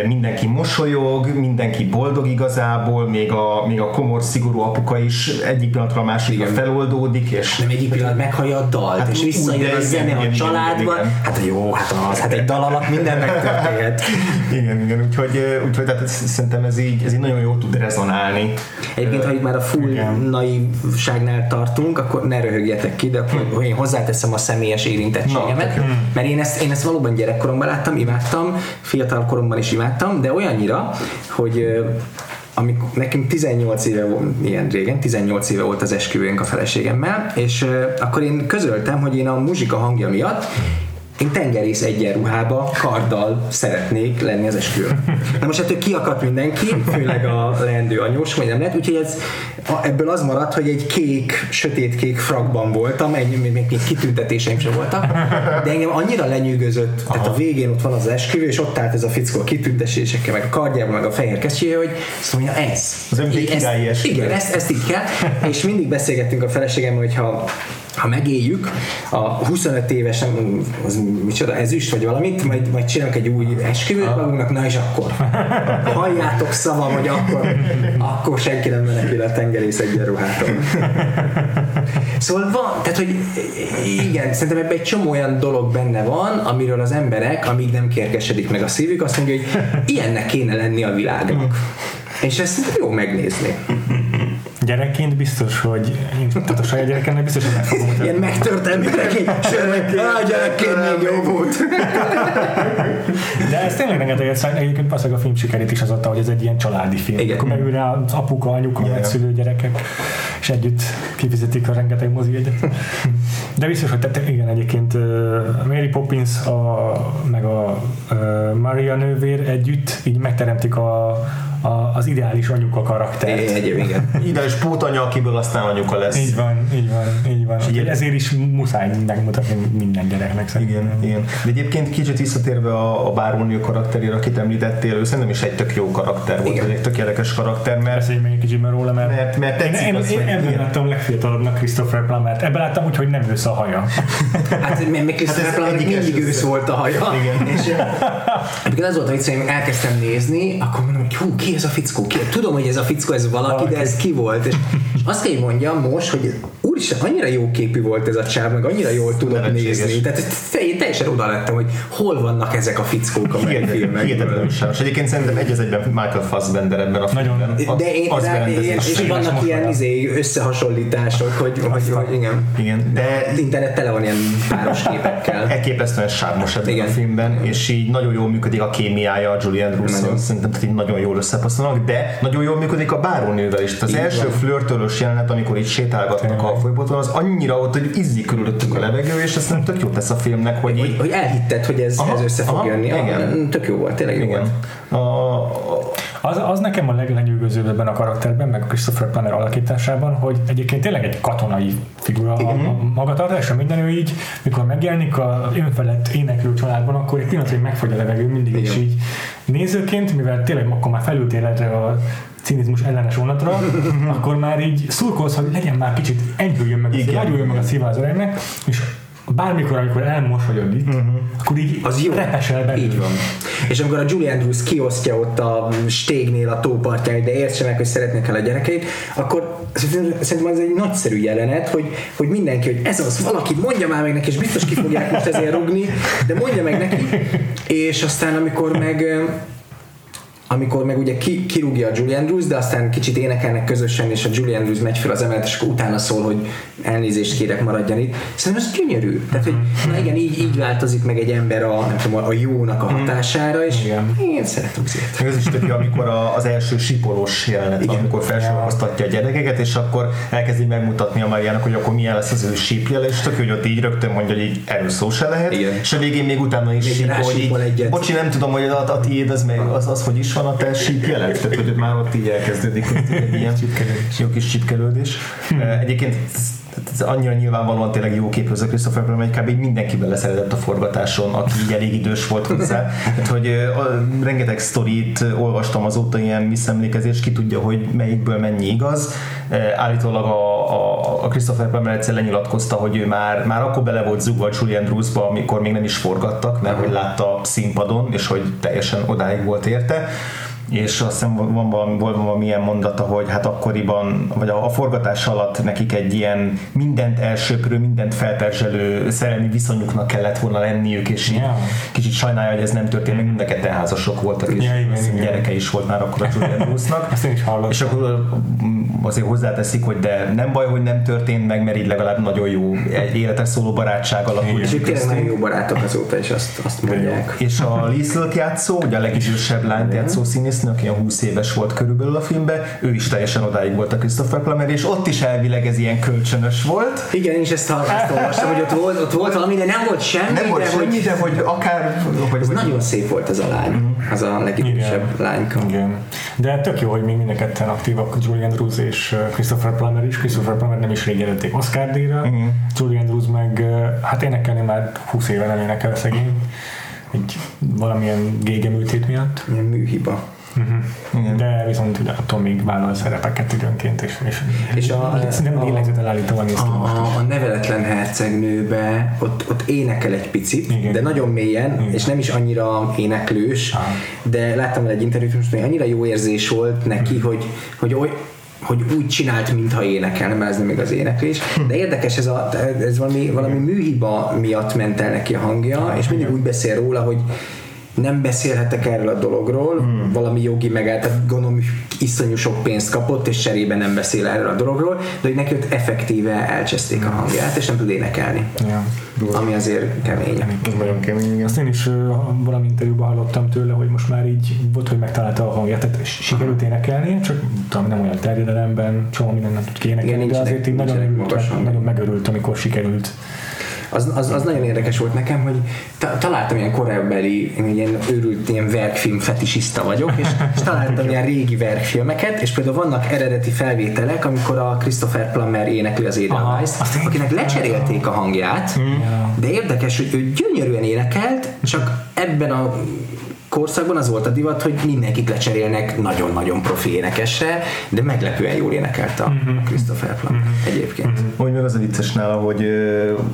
Speaker 2: mindenki mosolyog, mindenki boldog igazából, még a, még a komor, szigorú apuka is egyik pillanatra a másikra feloldódik, és
Speaker 3: Nem egyik pillanat meghallja a dalt,
Speaker 2: Hát
Speaker 3: és visszajön a zene
Speaker 2: igen,
Speaker 3: a családba.
Speaker 2: igen, igen.
Speaker 3: Hát jó, hát az, hát egy dal alatt minden megtörténhet. *laughs*
Speaker 2: igen, igen, úgyhogy, úgyhogy tehát szerintem ez így, ez így nagyon jól tud rezonálni.
Speaker 3: Egyébként, ha itt már a full naivságnál tartunk, akkor ne röhögjetek ki, de akkor én hozzáteszem a személyes érintettségemet,
Speaker 2: Na,
Speaker 3: mert én ezt, én ezt valóban gyerekkoromban láttam, imádtam, fiatal koromban is imádtam, de olyannyira, hogy amikor nekem 18 éve volt, ilyen régen, 18 éve volt az esküvőnk a feleségemmel, és akkor én közöltem, hogy én a muzsika hangja miatt én tengerész egyenruhába, karddal szeretnék lenni az esküvőn. Na most ettől kiakadt mindenki, főleg a leendő anyós, vagy nem lehet, úgyhogy ez, a, ebből az maradt, hogy egy kék, sötétkék frakban voltam, egy, még, még kitüntetéseim sem voltak, de engem annyira lenyűgözött, Aha. tehát a végén ott van az esküvő, és ott állt ez a fickó a kitüntetésekkel, meg a kardjával, meg a fehér kesztyűje, hogy azt mondja, ez.
Speaker 2: Az királyi esküvő.
Speaker 3: Igen, ezt, ezt így kell, és mindig beszélgettünk a feleségemmel, hogy ha megéljük a 25 éves, az micsoda, ezüst vagy valamit, majd, majd csinálunk egy új esküvőt magunknak, na és akkor halljátok szavam, hogy akkor, akkor senki nem menekül a tengerész egyenruhától. Szóval van, tehát hogy igen, szerintem ebben egy csomó olyan dolog benne van, amiről az emberek, amíg nem kérkesedik meg a szívük, azt mondja, hogy ilyennek kéne lenni a világnak. És ezt jó megnézni.
Speaker 1: Gyerekként biztos, hogy én, tehát a saját gyerekemnek biztos, hogy meg fogom mutatni.
Speaker 3: Ilyen megtört emberek, sörökké, ah, gyerekként még jó volt.
Speaker 1: De ez tényleg rengeteget száll, egyébként valószínűleg a film sikerét is az adta, hogy ez egy ilyen családi film.
Speaker 3: Igen.
Speaker 1: Akkor megül rá az apuka, anyuka, yeah. szülő gyerekek, és együtt kifizetik a rengeteg mozijegyet. De biztos, hogy tehát igen, egyébként Mary Poppins a, meg a uh, Maria nővér együtt így megteremtik a, a, az ideális anyuka karaktert.
Speaker 3: Egyéb, igen. *laughs*
Speaker 2: Ideális pótanya, akiből aztán anyuka lesz.
Speaker 1: Így van, így van, így van.
Speaker 2: így-
Speaker 1: ezért is muszáj megmutatni minden gyereknek szerintem.
Speaker 2: Igen, igen. De egyébként kicsit visszatérve a, a bárónő karakterére, akit említettél, ő szerintem is egy tök jó karakter volt,
Speaker 3: Igen.
Speaker 2: egy tök érdekes karakter, mert
Speaker 1: Beszéljünk még egy kicsit már róla, mert,
Speaker 2: Mert- mert tetszik
Speaker 1: én,
Speaker 2: az,
Speaker 1: én, én ebben láttam legfiatalabbnak Christopher Plummer-t. Ebben láttam úgy, hogy nem ősz a haja.
Speaker 3: Hát még
Speaker 2: Hát ez
Speaker 3: Christopher
Speaker 2: egyik
Speaker 3: mindig
Speaker 2: első
Speaker 3: ősz volt a haja.
Speaker 2: Igen.
Speaker 3: És *laughs* egyébként az volt a vicc, elkezdtem nézni, akkor mondom, hogy hú, ki ez a fickó? Ki? Tudom, hogy ez a fickó, ez valaki, de ez ki volt? És azt kell, hogy mondjam most, hogy úristen, annyira jó képű volt ez a csáv, meg annyira jól tudott
Speaker 2: Nevetséges.
Speaker 3: nézni. Tehát te- én teljesen oda lettem, hogy hol vannak ezek a fickók a
Speaker 2: hihetetlenül
Speaker 3: filmekben.
Speaker 2: sáros. Egyébként szerintem egy az egyben Michael Fassbender ebben a
Speaker 1: Nagyon.
Speaker 2: filmben.
Speaker 3: De én,
Speaker 2: az berendezés.
Speaker 3: és
Speaker 1: Széles
Speaker 3: vannak ilyen izé, összehasonlítások, hogy, hogy, hogy, igen.
Speaker 2: Igen, de
Speaker 3: internet tele van ilyen páros képekkel. *laughs*
Speaker 2: elképesztően sármos ebben
Speaker 3: Igen.
Speaker 2: a filmben, és így nagyon jól működik a kémiája a Julian Russo,
Speaker 3: Nagyon.
Speaker 2: szerintem tehát így nagyon jól összepasszolnak, de nagyon jól működik a bárónővel is. Az
Speaker 3: Így
Speaker 2: első
Speaker 3: van.
Speaker 2: Flörtölős jelenet, amikor itt sétálgatnak a folyóton, az annyira ott, hogy izzik körülöttük a levegő, és nem tök jót tesz a filmnek, hogy
Speaker 3: Hogy, hogy elhitted, hogy ez,
Speaker 2: Aha,
Speaker 3: ez össze fog
Speaker 2: aha,
Speaker 3: jönni. Ah,
Speaker 2: igen.
Speaker 3: Tök jó volt, tényleg jó
Speaker 2: igen.
Speaker 3: volt.
Speaker 2: A, a,
Speaker 1: Az, az nekem a leglenyűgözőbb ebben a karakterben, meg a Christopher Plummer alakításában, hogy egyébként tényleg egy katonai figura a, a magatartása, minden ő így, mikor megjelenik a önfelett éneklő családban, akkor egy pillanatra hogy megfogy a levegő mindig is
Speaker 3: Igen.
Speaker 1: így nézőként, mivel tényleg akkor már felültél erre a cinizmus ellenes vonatra, *laughs* akkor már így szurkolsz, hogy legyen már kicsit, enyhüljön meg a szív, meg a szív az öregnek, és bármikor, amikor elmosolyodik, uh-huh. akkor így
Speaker 3: Az jó.
Speaker 1: repesel belül.
Speaker 3: Így van. És amikor a Julie Andrews kiosztja ott a stégnél a tópartján, de értse meg, hogy szeretnek el a gyerekeit, akkor szerintem szerintem ez egy nagyszerű jelenet, hogy, hogy mindenki, hogy ez az, valaki mondja már meg neki, és biztos ki fogják most ezért rugni, de mondja meg neki, és aztán amikor meg amikor meg ugye ki, kirúgja a Julie Andrews, de aztán kicsit énekelnek közösen, és a Julie Andrews megy fel az emelet, és akkor utána szól, hogy elnézést kérek, maradjon itt. Szerintem ez gyönyörű. Tehát, hogy na igen, így, így változik meg egy ember a, nem tudom, a jónak a hatására, és
Speaker 1: Igen.
Speaker 3: én szeretem azért.
Speaker 2: Az is tök amikor a, az első sipolós jelenet van, amikor felsoroztatja a gyerekeket, és akkor elkezdi megmutatni a Mariának, hogy akkor milyen lesz az ő sípjele, és tök hogy ott így rögtön mondja, hogy így erről szó se lehet.
Speaker 3: Igen.
Speaker 2: És a végén még utána is
Speaker 3: Még
Speaker 2: sípol, hogy így, bocsi, nem tudom, hogy a, a tiéd az, meg, az, az, hogy is van a te sípjeled, tehát hogy már ott így elkezdődik hogy egy ilyen jó kis csipkelődés. Eh, Egyébként ez- annyira nyilvánvalóan tényleg jó képű a Christopher Plummer, hogy kb. mindenki beleszeretett a forgatáson, aki így elég idős volt hozzá. Tehát, hogy a, rengeteg sztorit olvastam azóta ilyen visszaemlékezés, ki tudja, hogy melyikből mennyi igaz. Állítólag a, a, a Christopher Plummer egyszer lenyilatkozta, hogy ő már, már akkor bele volt zugva Julie Andrewsba, amikor még nem is forgattak, mert hogy látta a színpadon, és hogy teljesen odáig volt érte és azt hiszem van valami, volt valamilyen mondata, hogy hát akkoriban, vagy a, a forgatás alatt nekik egy ilyen mindent elsöprő, mindent felperzselő szerelmi viszonyuknak kellett volna lenniük, és így
Speaker 1: Ja.
Speaker 2: kicsit sajnálja, hogy ez nem történt, meg mind a ketten házasok voltak, és
Speaker 1: Ja, igen, igen.
Speaker 2: gyereke is volt már akkor a
Speaker 1: is hallottam.
Speaker 2: És akkor mm, azért hozzáteszik, hogy de nem baj, hogy nem történt meg, mert így legalább nagyon jó, egy életes szóló barátság alakult
Speaker 3: És tényleg nagyon jó barátok azóta, és azt, azt mondják.
Speaker 2: És a Liesl játszó, ugye a legidősebb lányt játszó színésznő, aki ilyen 20 éves volt körülbelül a filmben, ő is teljesen odáig volt a Christopher Plummer, és ott is elvileg ez ilyen kölcsönös volt.
Speaker 3: Igen, én is ezt, ezt olvastam, hogy ott volt, ott volt valami, de nem volt semmi,
Speaker 2: Nem volt
Speaker 3: de
Speaker 2: semmi,
Speaker 3: hogy
Speaker 2: de hogy akár... Hogy,
Speaker 3: ez
Speaker 2: hogy
Speaker 3: nagyon szép volt az a lány, az a legidősebb lányka.
Speaker 1: Igen. De tök jó, hogy még mind a ketten aktívak, Julie Andrews és Christopher Plummer is. Christopher Plummer nem is rég jelölték Oscar díjra,
Speaker 2: Mhm.
Speaker 1: Julie Andrews meg hát énekelni már 20 éve nem énekel szegény. Egy valamilyen gégeműtét miatt.
Speaker 3: Ilyen műhiba.
Speaker 2: Igen.
Speaker 1: De viszont attól még vállal szerepeket időnként, és, és,
Speaker 3: És a-
Speaker 1: nem lélegzet elállítóan néz
Speaker 3: A, a, a neveletlen hercegnőbe ott, ott énekel egy picit,
Speaker 1: Igen.
Speaker 3: de nagyon mélyen,
Speaker 1: Igen.
Speaker 3: és nem is annyira éneklős,
Speaker 1: Aha.
Speaker 3: de láttam el egy interjút, most hogy annyira jó érzés volt neki, hogy, hogy oly, hogy úgy csinált, mintha énekelne, mert ez nem igaz éneklés. De érdekes, ez, a, ez valami, valami műhiba miatt ment el neki a hangja, és mindig úgy beszél róla, hogy nem beszélhetek erről a dologról, hmm. valami jogi megállt, tehát gondolom iszonyú sok pénzt kapott, és cserébe nem beszél erről a dologról, de hogy neki ott effektíve elcseszték a hangját, és nem tud énekelni.
Speaker 1: Ja.
Speaker 3: Ami azért kemény.
Speaker 2: Nagyon kemény, igen.
Speaker 1: Azt én is uh, valami interjúban hallottam tőle, hogy most már így volt, hogy megtalálta a hangját, tehát sikerült énekelni, csak tudom, nem olyan terjedelemben, csomó minden nem tud
Speaker 3: Igen,
Speaker 1: énekelni, de
Speaker 3: nincsenek-
Speaker 1: azért így nagyon, örült, nagyon megörült, amikor sikerült.
Speaker 3: Az, az, az nagyon érdekes volt nekem, hogy ta, találtam ilyen korábbi, ilyen őrült ilyen verkfilm fetisista vagyok, és, és találtam ilyen régi verkfilmeket, és például vannak eredeti felvételek, amikor a Christopher Plummer énekli az Edelweiss, akinek lecserélték a hangját,
Speaker 1: Ja.
Speaker 3: de érdekes, hogy ő gyönyörűen énekelt, csak ebben a korszakban az volt a divat, hogy mindenkit lecserélnek nagyon-nagyon profi énekesre, de meglepően jól énekelt a Christopher Plummer egyébként.
Speaker 2: Úgy meg az a vicces nála, hogy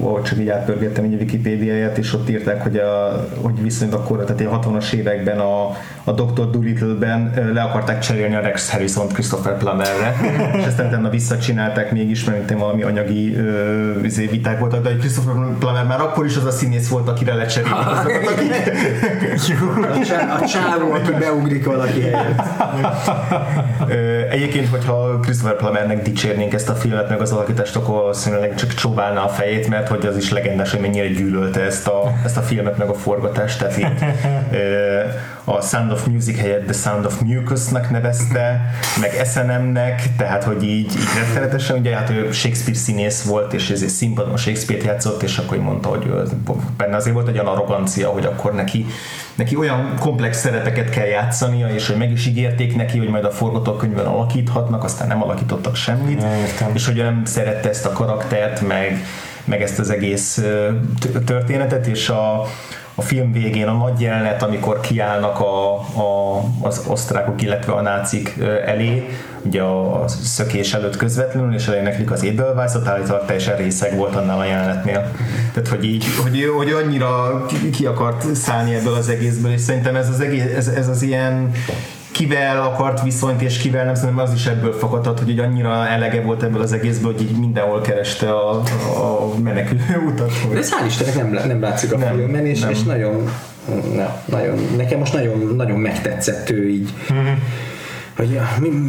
Speaker 2: ahogy csak így átpörgettem így a Wikipédiáját, és ott írták, hogy, a, hogy viszonylag akkor, tehát a 60-as években a, a Dr. Dolittle-ben ö, le akarták cserélni a Rex Harrison Christopher Plummerre, *laughs* és aztán utána visszacsinálták mégis, mert mint valami anyagi ö, izé, viták voltak, de hogy Christopher Plummer már akkor is az a színész volt, akire lecserélik *laughs* azokat, akik *laughs*
Speaker 3: a csávó, aki beugrik valaki helyett.
Speaker 2: Egyébként, hogyha Christopher Plummernek dicsérnénk ezt a filmet, meg az alakítást, akkor valószínűleg csak csóválná a fejét, mert hogy az is legendás, hogy mennyire gyűlölte ezt a, ezt a filmet, meg a forgatást. Tehát ö, a Sound of Music helyett The Sound of Mucusnak nevezte, meg SNM-nek, tehát hogy így, így rettenetesen, ugye hát ő Shakespeare színész volt, és ezért színpadon Shakespeare-t játszott, és akkor mondta, hogy ő, benne azért volt egy olyan arrogancia, hogy akkor neki, neki olyan komplex szerepeket kell játszania, és hogy meg is ígérték neki, hogy majd a forgatókönyvben alakíthatnak, aztán nem alakítottak semmit,
Speaker 1: értem.
Speaker 2: és hogy nem szerette ezt a karaktert, meg, meg ezt az egész történetet, és a, a film végén a nagy jelenet, amikor kiállnak a, a, az osztrákok, illetve a nácik elé, ugye a szökés előtt közvetlenül, és eléneklik az Edelweiss-ot, állítólag teljesen részeg volt annál a jelenetnél. Tehát, hogy így, hogy, hogy annyira ki akart szállni ebből az egészből, és szerintem ez az, egész, ez, ez az ilyen kivel akart viszonyt, és kivel nem, szerintem az is ebből fakadhat, hogy így annyira elege volt ebből az egészből, hogy így mindenhol kereste a, a menekülő utat.
Speaker 3: De ez hál' Istennek nem, nem látszik a nem, filmen, és, nem. és nagyon, na, nagyon, nekem most nagyon, nagyon megtetszett ő így. Mm-hmm hogy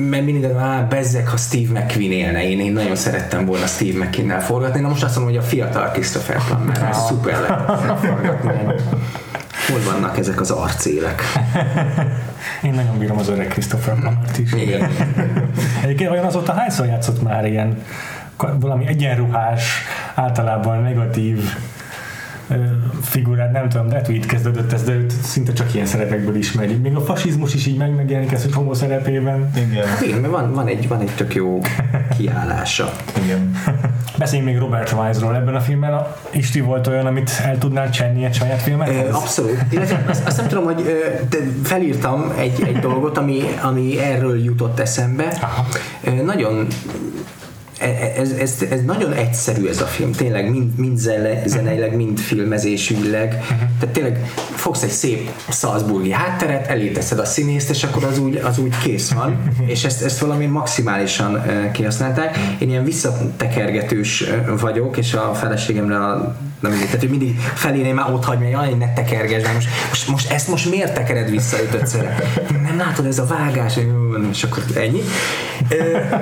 Speaker 3: mert mindig á, bezzek, ha Steve McQueen élne. Én, én nagyon szerettem volna Steve McQueen-nel forgatni. Na most azt mondom, hogy a fiatal Christopher Plummer, ez szuper lehet *laughs* forgatni. Hol vannak ezek az arcélek? *laughs*
Speaker 1: Én nagyon bírom az öreg Christopher Plummer-t is. Igen. Egyébként olyan azóta hányszor játszott már ilyen valami egyenruhás, általában negatív figurát, nem tudom, de itt kezdődött ez, de őt szinte csak ilyen szerepekből ismerjük. Még a fasizmus is így meg megjelenik ez, hogy homo szerepében.
Speaker 3: Igen. Hát igen, mert van, van, egy, van egy tök jó kiállása.
Speaker 2: Igen.
Speaker 1: Beszéljünk még Robert Wise-ról ebben a filmben. A Isti volt olyan, amit el tudnál csenni egy saját filmet?
Speaker 3: Abszolút. Illetve azt, azt nem tudom, hogy de felírtam egy, egy dolgot, ami, ami erről jutott eszembe. Aha. Nagyon ez, ez, ez nagyon egyszerű ez a film, tényleg mind, mind zeneileg, mind filmezésügyleg. Tehát tényleg fogsz egy szép Salzburgi hátteret, eléteszed a színészt, és akkor az úgy, az úgy kész van, és ezt, ezt valami maximálisan e, kihasználták. Én ilyen visszatekergetős vagyok, és a feleségemre a nem így, tehát hogy mindig felé már ott hagyni, hogy ne tekergesd, most, most, most, ezt most miért tekered vissza ötödször? Nem látod, ez a vágás, és akkor ennyi.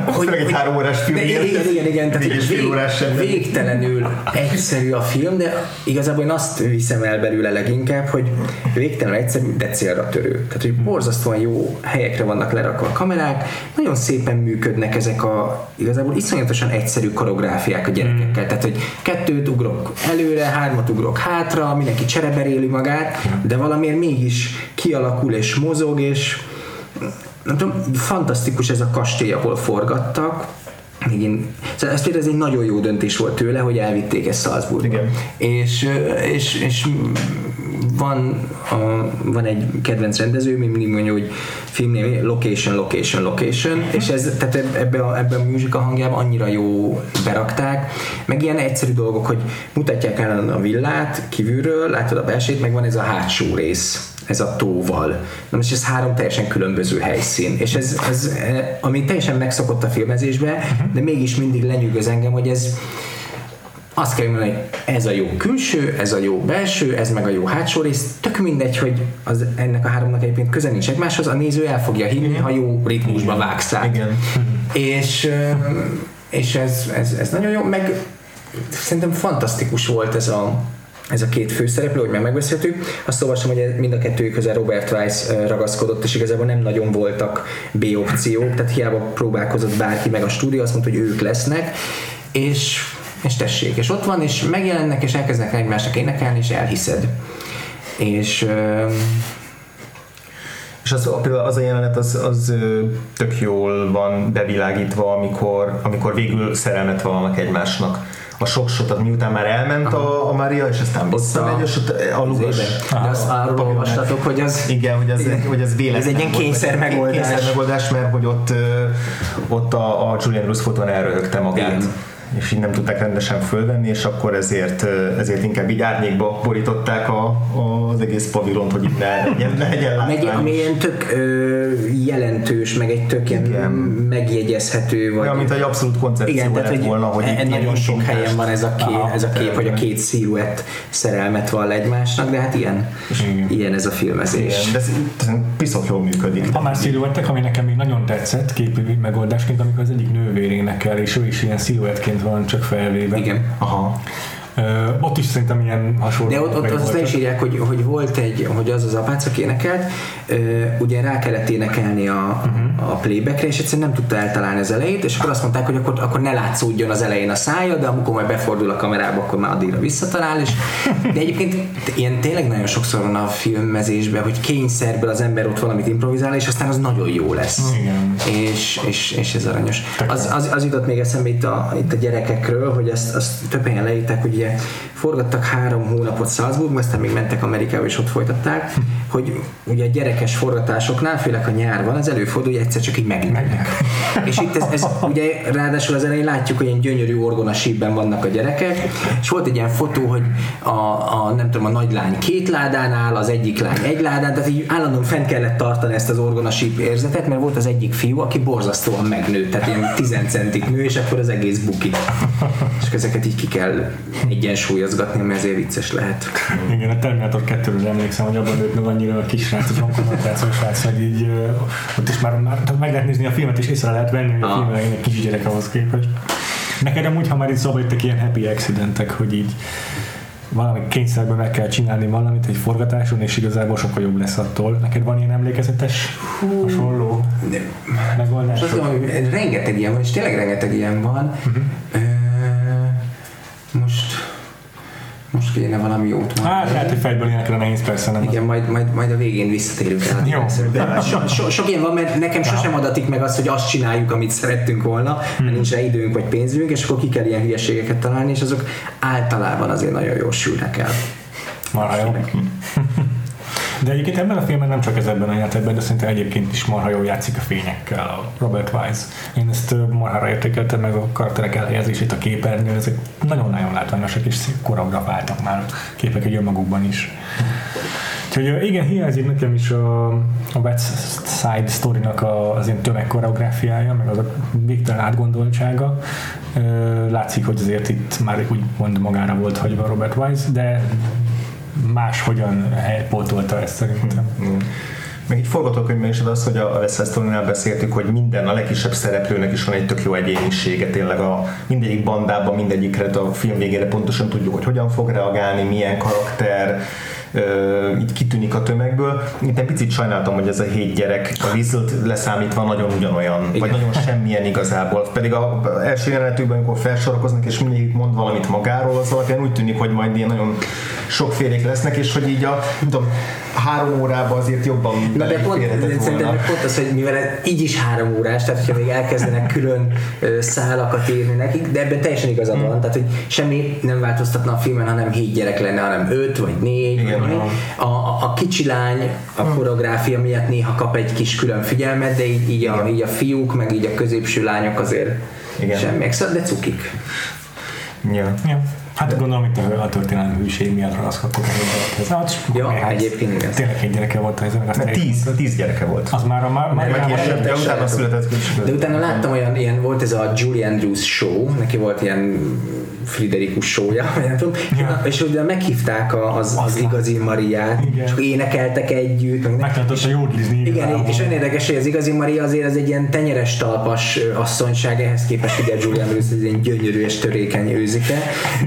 Speaker 2: hogy, egy három órás film.
Speaker 3: Igen, igen, igen, tehát vég, végtelenül egyszerű a film, de igazából én azt viszem el belőle leginkább, hogy végtelenül egyszerű, de célra törő. Tehát, hogy borzasztóan jó helyekre vannak lerakva a kamerák, nagyon szépen működnek ezek a igazából iszonyatosan egyszerű koreográfiák a gyerekekkel. Tehát, hogy kettőt ugrok előre, hármat ugrok hátra, mindenki csereberéli magát, de valamiért mégis kialakul és mozog, és nem tudom, fantasztikus ez a kastély, ahol forgattak, én, szóval ez például ez egy nagyon jó döntés volt tőle, hogy elvitték ezt Salzburgba. Igen. És, és, és van, a, van egy kedvenc rendező, mi mindig mondja, hogy filmnél location, location, location, uh-huh. és ez, tehát ebbe a, ebbe a musical hangjában annyira jó berakták, meg ilyen egyszerű dolgok, hogy mutatják el a villát kívülről, látod a belsét, meg van ez a hátsó rész ez a tóval. Na most ez három teljesen különböző helyszín, és ez, ez ami teljesen megszokott a filmezésbe, de mégis mindig lenyűgöz engem, hogy ez azt kell mondani, hogy ez a jó külső, ez a jó belső, ez meg a jó hátsó rész, tök mindegy, hogy az, ennek a háromnak egyébként köze nincs egymáshoz, a néző el fogja hinni, ha jó ritmusba vágsz át. Igen. És, és ez, ez, ez nagyon jó, meg szerintem fantasztikus volt ez a, ez a két főszereplő, hogy meg megbeszéltük. Azt olvastam, hogy mind a kettő közel Robert Weiss ragaszkodott, és igazából nem nagyon voltak B opciók, tehát hiába próbálkozott bárki, meg a stúdió azt mondta, hogy ők lesznek, és, és tessék, és ott van, és megjelennek, és elkezdenek egymásnak énekelni, és elhiszed. És
Speaker 2: és az, például az a jelenet az, az tök jól van bevilágítva, amikor, amikor végül szerelmet vallanak egymásnak a sok sotat, miután már elment a, a Mária, és aztán visszamegy, és a lugas.
Speaker 3: De azt arról olvastatok, hogy az...
Speaker 2: Igen, hogy ez, hogy ez véletlen.
Speaker 3: Ez egy ilyen kényszer megoldás.
Speaker 2: Kényszer megoldás, mert hogy ott, ott a, a Julian Russfotton elröhögte magát. Igen és így nem tudták rendesen fölvenni, és akkor ezért, ezért inkább így árnyékba borították a, az egész pavilont, hogy itt ne legyen, ne legyen
Speaker 3: Meg ami ilyen tök ö, jelentős, meg egy tök ilyen megjegyezhető. Vagy,
Speaker 2: ja, mint egy abszolút koncepció igen, lett tehát, volna, hogy
Speaker 3: e- nagyon sok helyen van ez a kép, Aha, ez a kép hogy a két sziluett szerelmet van egymásnak, de hát ilyen, igen. ilyen ez a filmezés. Igen, de
Speaker 2: ez piszok jól működik.
Speaker 1: Ha már sziluettek, ami nekem még nagyon tetszett képi megoldásként, amikor az egyik nővérének el, és ő is ilyen sziluettként van csak felvéve.
Speaker 3: Igen.
Speaker 1: Aha. Uh, ott is szerintem ilyen hasonló.
Speaker 3: De ott, ott azt is írják, hogy, hogy volt egy, hogy az az apác, aki énekelt, uh, ugye rá kellett énekelni a, uh-huh. a playbackre, és egyszerűen nem tudta eltalálni az elejét, és akkor azt mondták, hogy akkor, akkor ne látszódjon az elején a szája, de amikor majd befordul a kamerába, akkor már addigra visszatalál, és *laughs* de egyébként ilyen tényleg nagyon sokszor van a filmezésben, hogy kényszerből az ember ott valamit improvizál, és aztán az nagyon jó lesz. Igen. És, és, és ez aranyos. Az, az, az jutott még eszembe itt a, itt a gyerekekről, hogy ezt, azt több helyen leírták, hogy ugye forgattak három hónapot Salzburgban, aztán még mentek Amerikába és ott folytatták, hogy ugye a gyerekes forgatásoknál, főleg a nyár van, az előfordul, hogy egyszer csak így megnőnek. *laughs* és itt ez, ez, ugye ráadásul az elején látjuk, hogy ilyen gyönyörű orgona sípben vannak a gyerekek, és volt egy ilyen fotó, hogy a, a nem tudom, a nagylány két ládán áll, az egyik lány egy ládán, tehát így állandóan fent kellett tartani ezt az orgona síp érzetet, mert volt az egyik fiú, aki borzasztóan megnőtt, tehát ilyen 10 centig nő, és akkor az egész bukik. És ezeket így ki kell egyensúlyozgatni, mert ezért vicces lehet.
Speaker 1: Igen, a Terminator 2 emlékszem, hogy abban nőtt meg annyira a kis srác, a konfrontációs srác, hogy így ott is már, már meg lehet nézni a filmet, és észre lehet venni, hogy a filmben egy kis gyerek ahhoz képest. Neked amúgy, ha már itt szóba jöttek ilyen happy accidentek, hogy így valami kényszerben meg kell csinálni valamit egy forgatáson, és igazából sokkal jobb lesz attól. Neked van ilyen emlékezetes, hasonló megoldás?
Speaker 3: És azt mondom, hogy rengeteg ilyen van, és tényleg rengeteg ilyen van. Ö, most most kéne valami jót mondani.
Speaker 1: Hát lehet, hogy fejből ilyenekre nehéz persze, nem
Speaker 3: Igen, majd, majd, majd a végén visszatérünk el. a
Speaker 1: Jó.
Speaker 3: De *laughs* so, so, sok ilyen van, mert nekem sosem adatik meg azt, hogy azt csináljuk, amit szerettünk volna, mert nincs rá időnk vagy pénzünk, és akkor ki kell ilyen hülyeségeket találni, és azok általában azért nagyon jól sülnek el.
Speaker 1: Marha jó. *laughs* De egyébként ebben a filmben nem csak ez ebben a játékban, de szerintem egyébként is marha jól játszik a fényekkel a Robert Wise. Én ezt marhára értékeltem meg a karakterek elhelyezését a képernyőn, ezek nagyon-nagyon látványosak és koreografáltak már a képek egy önmagukban is. Úgyhogy igen, hiányzik nekem is a, a West Side Story-nak az ilyen tömegkoreográfiája, meg az a végtelen átgondoltsága. Látszik, hogy azért itt már úgymond magára volt hagyva Robert Wise, de máshogyan helypótolta ezt szerintem.
Speaker 2: Meg így forgatókönyvben is az, hogy a West beszéltük, hogy minden, a legkisebb szereplőnek is van egy tök jó egyénisége, tényleg a mindegyik bandában, mindegyikre a film végére pontosan tudjuk, hogy hogyan fog reagálni, milyen karakter, így kitűnik a tömegből. Itt egy picit sajnáltam, hogy ez a hét gyerek a Weasel-t leszámítva nagyon ugyanolyan, Igen. vagy nagyon semmilyen igazából. Pedig a első jelenetükben, amikor felsorakoznak, és mindig mond valamit magáról, az alapján úgy tűnik, hogy majd ilyen nagyon sokfélék lesznek, és hogy így a, tudom, három órában azért jobban
Speaker 3: Na de pont, szerintem pont az, hogy mivel így is három órás, tehát hogyha még elkezdenek külön szálakat írni nekik, de ebben teljesen igazad van, tehát hogy semmi nem változtatna a filmen, hanem hét gyerek lenne, hanem öt vagy négy.
Speaker 2: Igen, aha.
Speaker 3: a, a, a kicsi lány a koreográfia miatt néha kap egy kis külön figyelmet, de így, így, a, így a fiúk, meg így a középső lányok azért
Speaker 2: Igen.
Speaker 3: semmiek, szóval, de cukik.
Speaker 2: Ja.
Speaker 1: Ja. Hát gondolom itt a, a történelmi hűség miatt ragaszkodtak el a gyerekhez. Hát,
Speaker 3: Ja,
Speaker 1: néhány-
Speaker 3: egyébként igen.
Speaker 1: Tényleg egy gyereke volt a ezen, azt
Speaker 2: Mert
Speaker 1: elég-
Speaker 2: tíz, tíz gyereke volt.
Speaker 1: Az már a már, már,
Speaker 2: Meg
Speaker 1: már
Speaker 2: később, de utána született később.
Speaker 3: De utána láttam olyan, ilyen, volt ez a Julie Andrews show, neki volt ilyen Friderikus show-ja, vagy nem tudom,
Speaker 1: Ja.
Speaker 3: és ugye meghívták az, az igazi Mariát,
Speaker 1: Igen.
Speaker 3: és énekeltek együtt, meg
Speaker 1: megtartotta jódlizni.
Speaker 3: igen, és olyan érdekes, hogy az igazi Maria azért az egy ilyen tenyeres talpas asszonyság, ehhez képest ugye Julie Andrews egy ilyen gyönyörű és törékeny őzike,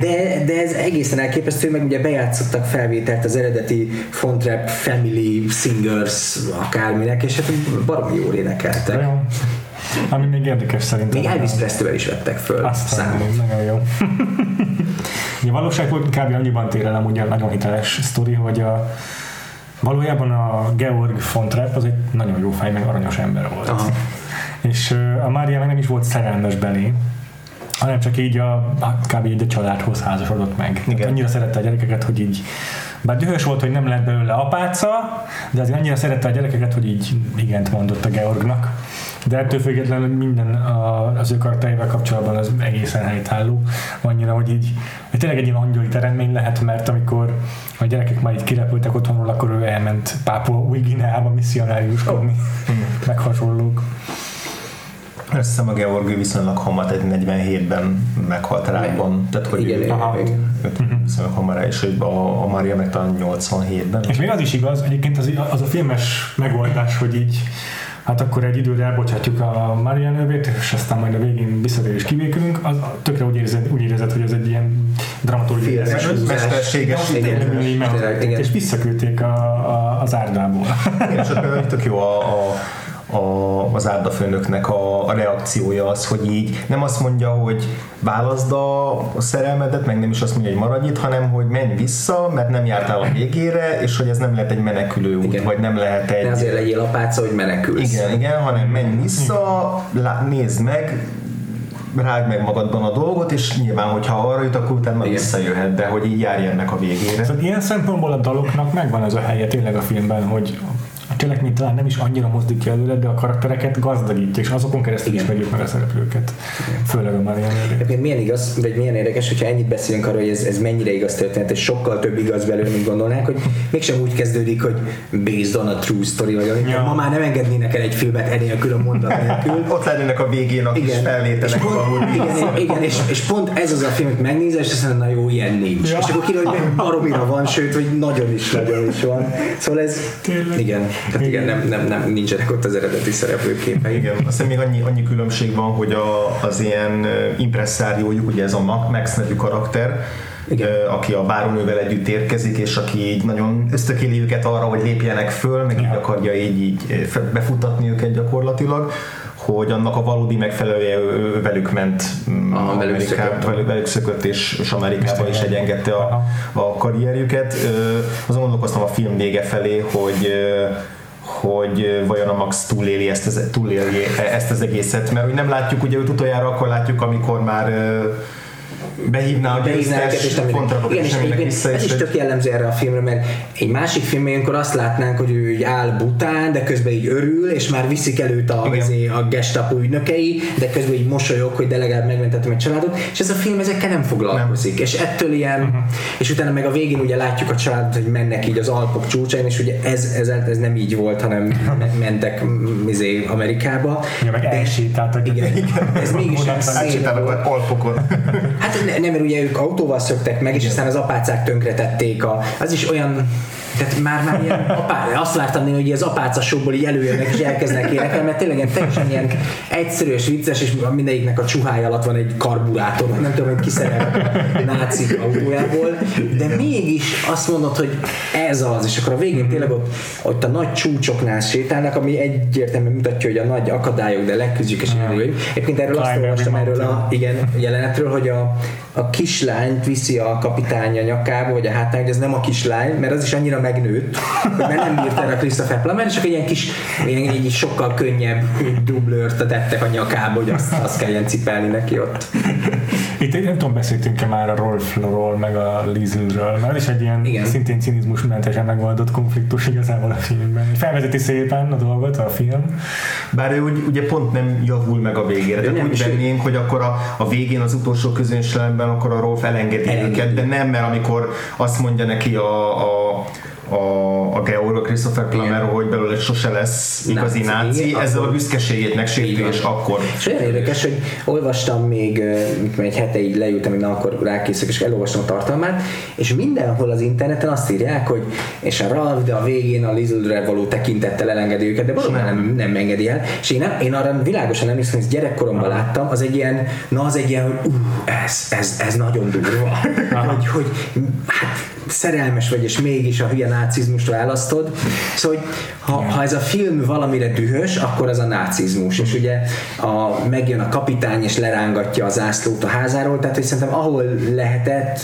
Speaker 3: de, de ez egészen elképesztő, meg ugye bejátszottak felvételt az eredeti Fontrap Family Singers akárminek, és hát baromi jól énekeltek.
Speaker 1: Jó. Ami még érdekes szerintem.
Speaker 3: Még Elvis Presley-vel is vettek föl
Speaker 1: Aztán
Speaker 3: számot.
Speaker 1: nagyon jó. Ugye valóságból kb. annyiban tér el amúgy a nagyon hiteles sztori, hogy a, valójában a Georg von Trapp az egy nagyon jó fej, meg aranyos ember volt.
Speaker 3: Aha.
Speaker 1: És a Mária meg nem is volt szerelmes belé, hanem csak így a, kb. így a családhoz házasodott meg.
Speaker 2: Igen.
Speaker 1: Tehát annyira szerette a gyerekeket, hogy így bár dühös volt, hogy nem lett belőle apáca, de azért annyira szerette a gyerekeket, hogy így igent mondott a Georgnak. De ettől függetlenül minden az ő karakterével kapcsolatban az egészen helytálló. Annyira, hogy így hogy tényleg egy ilyen angyali teremmény lehet, mert amikor a gyerekek már így kirepültek otthonról, akkor ő elment Pápua új Gineába misszionáriuskodni, *laughs* meg hasonlók.
Speaker 2: Azt hiszem a Georgi viszonylag hamar, tehát 47-ben meghalt rákban. Tehát, hogy
Speaker 3: Igen,
Speaker 2: ő,
Speaker 3: igen,
Speaker 1: Aha.
Speaker 3: igen.
Speaker 2: őt viszonylag hamar, és hogy a, a Mária meg talán 87-ben.
Speaker 1: És még az is igaz, egyébként az, az a filmes megoldás, hogy így hát akkor egy időre elbocsátjuk a Maria nővét, és aztán majd a végén visszatér és kivékülünk, az tökre úgy érzed, úgy érzed hogy ez egy ilyen dramaturgiai
Speaker 2: mesterséges,
Speaker 1: és visszaküldték a, a, az árdából.
Speaker 2: Igen, és ott például tök jó a, a, a, az árdafőnöknek a, a reakciója az, hogy így nem azt mondja, hogy válaszd a, a szerelmedet, meg nem is azt mondja, hogy maradj itt, hanem hogy menj vissza, mert nem jártál a végére, és hogy ez nem lehet egy menekülő út,
Speaker 3: Igen.
Speaker 2: vagy nem lehet egy...
Speaker 3: Ne azért legyél apáca, hogy menekülsz.
Speaker 2: Igen, igen, hanem menj vissza, lá, nézd meg, rág meg magadban a dolgot, és nyilván, hogyha arra jut, akkor utána visszajöhet, de hogy így járj ennek a végére.
Speaker 1: Tehát ilyen szempontból a daloknak megvan ez a helye tényleg a filmben, hogy a cselekmény talán nem is annyira mozdítja előre, de a karaktereket gazdagítja, és azokon keresztül Igen. ismerjük meg a szereplőket. Igen. Főleg a Marian
Speaker 3: Egyébként milyen igaz, vagy milyen érdekes, hogyha ennyit beszélünk arról, hogy ez, ez mennyire igaz történet, és sokkal több igaz belőle, mint gondolnák, hogy mégsem úgy kezdődik, hogy based on a true story, vagy ja. ma már nem engednének el egy filmet enélkül a mondat nélkül. *laughs*
Speaker 2: Ott lennének a végén a kis felvételek
Speaker 3: igen, igen, igen, és, és, pont ez az a film, hogy megnézel, és azt mondja, na jó, ilyen nincs. Ja. És akkor kiderül, hogy *laughs* baromira van, sőt, hogy nagyon is, nagyon is van. Szóval ez, Tényleg. igen, tehát igen, nem, nem, nem, nincsenek ott az eredeti szereplőképei.
Speaker 2: Igen, aztán még annyi, annyi különbség van, hogy a, az ilyen impresszáriójuk, ugye ez a Max nevű karakter, igen. aki a bárónővel együtt érkezik, és aki így nagyon ösztökéli őket arra, hogy lépjenek föl, meg így akarja így, így befutatni őket gyakorlatilag hogy annak a valódi megfelelője velük ment
Speaker 3: Aha, velük, szökött.
Speaker 2: velük, velük szökött, és, és Amerikába is egyengedte a, a karrierjüket. Azon gondolkoztam a film vége felé, hogy hogy vajon a Max túléli ezt az, túléli ezt az egészet, mert hogy nem látjuk, ugye őt utoljára akkor látjuk, amikor már behívná a győztes, és nem
Speaker 3: Igen, és egyébként ez is tök jellemző erre a filmre, mert egy másik filmben akkor azt látnánk, hogy ő így áll bután, de közben így örül, és már viszik előtt a, azért, a gestapo ügynökei, de közben így mosolyog, hogy de legalább megmentettem egy családot, és ez a film ezekkel nem foglalkozik, nem. és ettől ilyen, uh-huh. és utána meg a végén ugye látjuk a családot, hogy mennek így az Alpok csúcsán, és ugye ez, ez, ez nem így volt, hanem mentek izé, Amerikába.
Speaker 1: Ja, meg elsétáltak.
Speaker 3: Igen, igen, ez mégis
Speaker 2: szép volt. Alpokon.
Speaker 3: Hát ne, nem, mert ugye ők autóval szöktek meg, és aztán az apácák tönkretették. A, az is olyan tehát már, már ilyen apá, azt vártam hogy az apáca showból így előjönnek és elkezdenek énekelni, mert tényleg ilyen teljesen ilyen egyszerű és vicces, és mindegyiknek a csuhája alatt van egy karburátor, nem tudom, hogy kiszerel nácik autójából, de mégis azt mondod, hogy ez az, és akkor a végén tényleg ott, ott a nagy csúcsoknál sétálnak, ami egyértelműen mutatja, hogy a nagy akadályok, de legküzdjük és mm. Egyébként erről azt olvastam erről a igen, jelenetről, hogy a, a kislányt viszi a kapitánya nyakába, vagy a hátán, hogy ez nem a kislány, mert az is annyira megnőtt, mert nem bírt erre Christopher Plummer, csak egy ilyen kis, ilyen, egy sokkal könnyebb dublőrt tettek a nyakába, hogy azt, azt kelljen cipelni neki ott.
Speaker 1: Itt nem tudom, beszéltünk-e már a Rolfról, meg a Lizelről, mert is egy ilyen Igen. szintén cinizmusmentesen megoldott konfliktus igazából a filmben. Felvezeti szépen a dolgot a film.
Speaker 2: Bár ő úgy, ugye pont nem javul meg a végére. Tehát úgy vennénk, hogy akkor a, a végén az utolsó közönségben akkor a Rolf elengedi, elengedi. őket, de nem, mert amikor azt mondja neki a, a a, a Georg, a Christopher Plummer, Igen. hogy belőle sose lesz igazi náci, náci ezzel a büszkeségét megsérti, és akkor...
Speaker 3: És olyan érdekes, hogy olvastam még, mint egy hete így leültem, na akkor rákészülök, és elolvastam a tartalmát, és mindenhol az interneten azt írják, hogy és a Ralph, de a végén a Lizildre való tekintettel elengedi őket, de valóban nem, nem engedi el. És én, nem, én arra világosan emlékszem, hogy gyerekkoromban láttam, az egy ilyen, na az egy ilyen, hogy uh, ez, ez, ez nagyon durva. hogy, hogy hát szerelmes vagy, és mégis a hülye nácizmust választod. Szóval, hogy ha, ha ez a film valamire dühös, akkor ez a nácizmus. És ugye a, megjön a kapitány, és lerángatja az zászlót a házáról, tehát hogy szerintem ahol lehetett,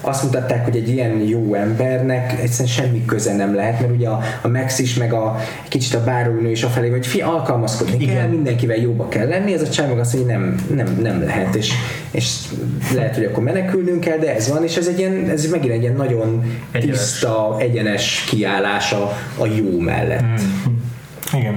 Speaker 3: azt mutatták, hogy egy ilyen jó embernek egyszerűen semmi köze nem lehet, mert ugye a, a Max is, meg a kicsit a bárónő is afelé, hogy fi, alkalmazkodni Igen. kell, mindenkivel jóba kell lenni, ez a csaj meg azt mondja, hogy nem, nem, nem lehet, és, és lehet, hogy akkor menekülnünk kell, de ez van, és ez egy ilyen, ez megint egy ilyen nagyon egyenes. tiszta, egyenes kiállása a jó mellett. Mm.
Speaker 1: Igen.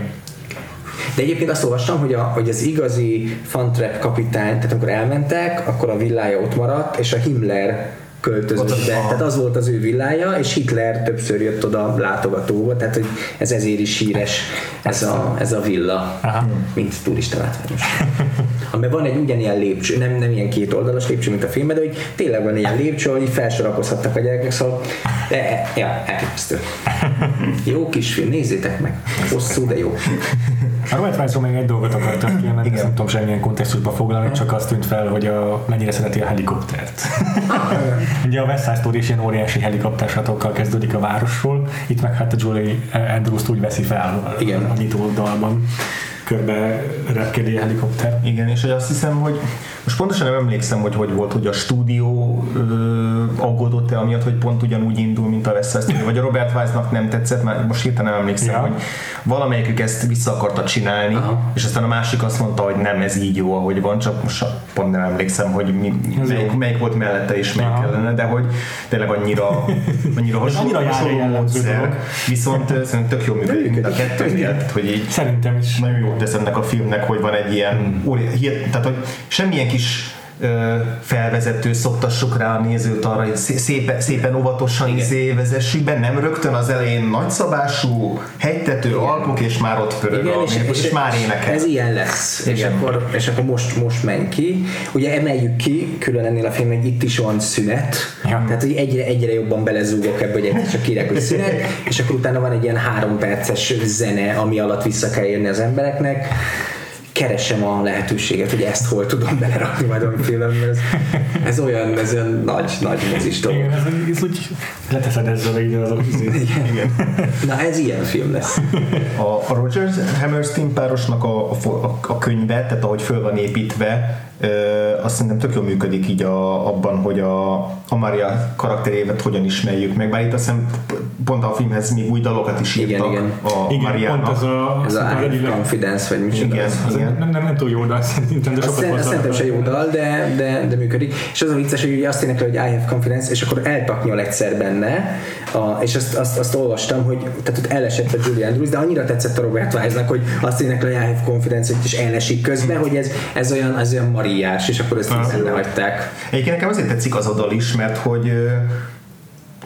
Speaker 3: De egyébként azt olvastam, hogy, a, hogy az igazi Fantrap kapitány, tehát amikor elmentek, akkor a villája ott maradt, és a Himmler költözött be. Tehát az volt az ő villája, és Hitler többször jött oda látogatóba, tehát hogy ez ezért is híres ez a, ez a villa, Aha. mint turista látványos. *laughs* Amiben van egy ugyanilyen lépcső, nem, nem ilyen két oldalas lépcső, mint a filmben, de hogy tényleg van ilyen lépcső, hogy felsorakozhattak a gyerekek, szóval de, ja, elképesztő. *laughs* Jó kis film, nézzétek meg. Hosszú, de jó.
Speaker 1: A Robert Weissról még egy dolgot akartam kiemelni, ezt nem tudom semmilyen kontextusba foglalni, csak azt tűnt fel, hogy a, mennyire szereti a helikoptert. *laughs* Ugye a West Side Story is ilyen óriási helikoptersatokkal kezdődik a városról, itt meg hát a Julie Andrews-t úgy veszi fel Igen. a nyitó oldalban körbe repkedi a helikopter.
Speaker 2: Igen, és hogy azt hiszem, hogy most pontosan nem emlékszem, hogy hogy volt, hogy a stúdió ö, aggódott-e amiatt, hogy pont ugyanúgy indul, mint a West Side vagy a Robert Wise-nak nem tetszett, mert most hirtelen nem emlékszem,
Speaker 1: Ja.
Speaker 2: hogy valamelyikük ezt vissza akarta csinálni,
Speaker 3: Aha.
Speaker 2: és aztán a másik azt mondta, hogy nem, ez így jó, ahogy van, csak most pont nem emlékszem, hogy mi,
Speaker 1: Ez
Speaker 2: melyik,
Speaker 1: jó.
Speaker 2: melyik volt mellette és melyik
Speaker 1: Aha.
Speaker 2: kellene, de hogy tényleg annyira, annyira hasonló,
Speaker 1: annyira
Speaker 2: hasonló módszer, viszont szerintem tök jó működik mind a tehát, hogy így
Speaker 1: Szerintem is.
Speaker 2: nagyon jót tesz ennek a filmnek, hogy van egy ilyen, óri- hihet- tehát hogy semmilyen kis ö, felvezető szoktassuk rá a nézőt arra, hogy szé- szépen, szépen óvatosan izé vezessük be, nem rögtön az elején nagyszabású, hegytető, alpok, és már ott pörög a és, és, már énekel.
Speaker 3: Ez ilyen lesz. És
Speaker 2: Igen.
Speaker 3: akkor, és akkor most, most menj ki. Ugye emeljük ki, külön ennél a filmnek itt is van szünet.
Speaker 1: Ja.
Speaker 3: Tehát, hogy egyre, egyre jobban belezúgok ebbe, hogy egyszer csak kérek, hogy szünet, és akkor utána van egy ilyen három perces zene, ami alatt vissza kell érni az embereknek. Keresem a lehetőséget, hogy ezt hol tudom belerakni majd a filmembe. Ez, ez olyan, ez olyan nagy, nagy mozis dolog.
Speaker 1: Igen, ez, ez úgy leteszed ezzel ide az izé.
Speaker 2: Igen.
Speaker 3: Na ez ilyen film lesz.
Speaker 2: A, a Rogers Hammerstein párosnak a, a, a, a könyve, tehát ahogy föl van építve, azt szerintem tök jól működik így a, abban, hogy a, a Maria karakterévet hogyan ismerjük meg, bár itt azt hiszem pont a filmhez még új dalokat is
Speaker 3: Igen,
Speaker 2: írtak
Speaker 3: igen.
Speaker 2: a
Speaker 1: Igen,
Speaker 2: Mariának.
Speaker 1: pont az a...
Speaker 3: Ez a
Speaker 1: azt
Speaker 3: Have Confidence, vagy micsoda.
Speaker 2: Igen.
Speaker 1: Az nem, nem, nem, nem túl jó dal szerintem, de
Speaker 3: Azt
Speaker 1: sokat
Speaker 3: azt
Speaker 1: hozzáadnak
Speaker 3: szerintem se jó dal, de, de működik. És az a vicces, hogy ugye azt énekel, hogy I have confidence, és akkor eltaknyol egyszer benne, a, és azt, azt, azt, olvastam, hogy tehát ott elesett a Julie Andrews, de annyira tetszett a Robert Wise-nak, hogy azt énekel, hogy I have confidence, is elesik közben, hogy ez, ez olyan, ez olyan mariás, és akkor ezt
Speaker 2: Ah.
Speaker 3: hagyták.
Speaker 2: Egyébként nekem azért tetszik az a dal is, mert hogy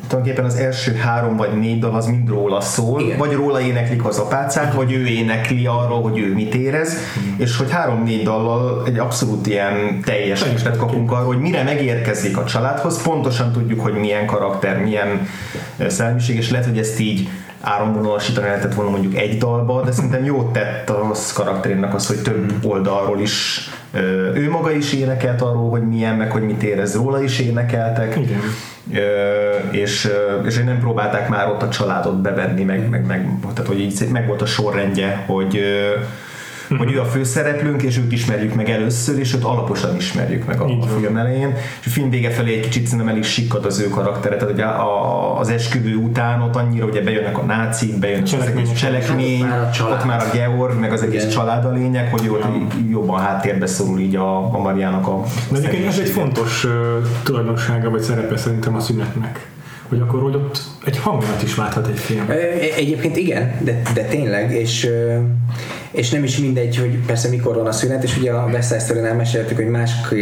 Speaker 2: tulajdonképpen az első három vagy négy dal az mind róla szól,
Speaker 3: Igen.
Speaker 2: vagy róla éneklik az apácák, vagy ő énekli arról, hogy ő mit érez, és hogy három-négy dallal egy abszolút ilyen teljes képet kapunk arról, hogy mire megérkezik a családhoz, pontosan tudjuk, hogy milyen karakter, milyen szellemiség, és lehet, hogy ezt így áramvonalasítani lehetett volna mondjuk egy dalba, de szerintem jót tett az karakterének az, hogy több oldalról is ő maga is énekelt arról, hogy milyen, meg hogy mit érez róla is énekeltek.
Speaker 1: Igen.
Speaker 2: Ö, és, és hogy nem próbálták már ott a családot bevenni, meg, meg, meg, tehát hogy így meg volt a sorrendje, hogy hogy ő a főszereplőnk, és őt ismerjük meg először, és őt alaposan ismerjük meg a, a film elején, és a film vége felé egy kicsit szerintem el is sikkad az ő karaktere, tehát ugye a, az esküvő után ott annyira ugye bejönnek a nácik, bejön az egész cselekmény,
Speaker 3: ott már a család.
Speaker 2: ott már a Georg, meg az egész
Speaker 3: Igen.
Speaker 2: család a lényeg, hogy ott jobban háttérbe szorul így a, a Mariának a
Speaker 1: egyébként ez egy fontos uh, tulajdonsága vagy szerepe szerintem a szünetnek. Hogy akkor hogy ott egy hangulat is válthat egy film.
Speaker 3: Ö, Egyébként igen, de, de tényleg, és, és nem is mindegy, hogy persze mikor van a szünet, és ugye a West Side Story-nál meséltük, hogy máskor,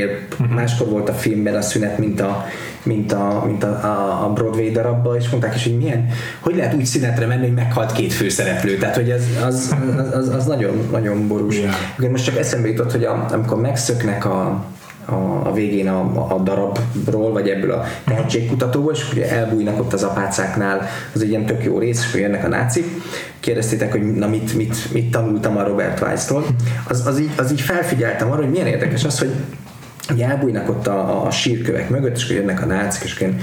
Speaker 3: máskor volt a filmben a szünet, mint a, mint a, mint a, a, Broadway darabban, és mondták is, hogy milyen, hogy lehet úgy szünetre menni, hogy meghalt két főszereplő, tehát hogy az, az, az, az, az nagyon, nagyon borús.
Speaker 1: Yeah.
Speaker 3: Most csak eszembe jutott, hogy a, amikor megszöknek a, a, a végén a, a darabról, vagy ebből a tehetségkutatóból, és ugye elbújnak ott az apácáknál, az egy ilyen tök jó rész, és jönnek a nácik. Kérdeztétek, hogy na mit, mit, mit tanultam a Robert Weiss-tól. Az, az, így, az így felfigyeltem arra, hogy milyen érdekes az, hogy elbújnak ott a, a sírkövek mögött, és akkor jönnek a nácik, és akkor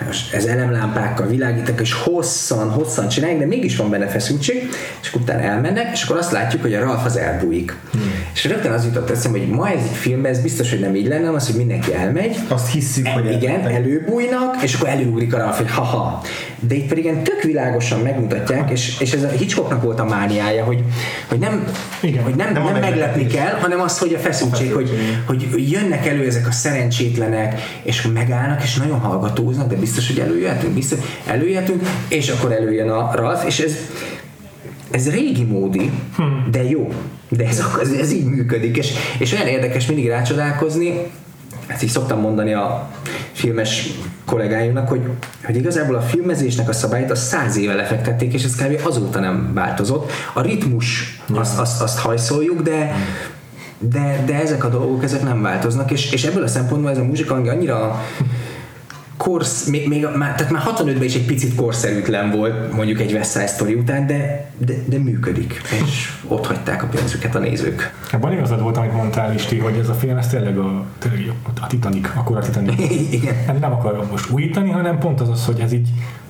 Speaker 3: ilyen, ez elemlámpákkal világítak, és hosszan, hosszan csinálják, de mégis van benne feszültség, és akkor utána elmennek, és akkor azt látjuk, hogy a Ralph az elbújik. Hmm. És rögtön az jutott eszembe, hogy ma ez egy filmben, ez biztos, hogy nem így lenne, az, hogy mindenki elmegy,
Speaker 2: Azt hisszük, hogy
Speaker 3: igen,
Speaker 2: elmentek.
Speaker 3: előbújnak, és akkor előugrik a Ralph, hogy haha. De itt pedig ilyen tök világosan megmutatják, és, és ez a Hitchcocknak volt a mániája, hogy, hogy nem,
Speaker 1: Igen.
Speaker 3: hogy nem,
Speaker 2: Nem
Speaker 3: nem,
Speaker 2: a
Speaker 3: meglepni kell, hanem az, hogy a feszültség, hogy, hogy jönnek elő ezek a szerencsétlenek, és megállnak, és nagyon hallgatóznak, de biztos, hogy előjöhetünk, biztos, előjöhetünk, és akkor előjön a Ralph, és ez, ez régi módi, de jó. De ez, ez, ez így működik, és, és olyan érdekes mindig rácsodálkozni, ezt így szoktam mondani a filmes kollégáimnak, hogy, hogy igazából a filmezésnek a szabályt az száz éve lefektették, és ez kb. azóta nem változott. A ritmus, azt, azt, azt hajszoljuk, de, de, de ezek a dolgok, ezek nem változnak, és, és ebből a szempontból ez a muzsika annyira korsz, még, még már, tehát már 65-ben is egy picit korszerűtlen volt mondjuk egy West Side Story után, de, de, de működik, és ott hagyták a pénzüket a nézők.
Speaker 1: Abban igazad volt, amit mondtál Isti, hogy ez a film, ez tényleg a, tényleg a Titanic, akkor a Titanic. *laughs*
Speaker 3: Igen.
Speaker 1: Nem, nem akarom most újítani, hanem pont az az, hogy ez így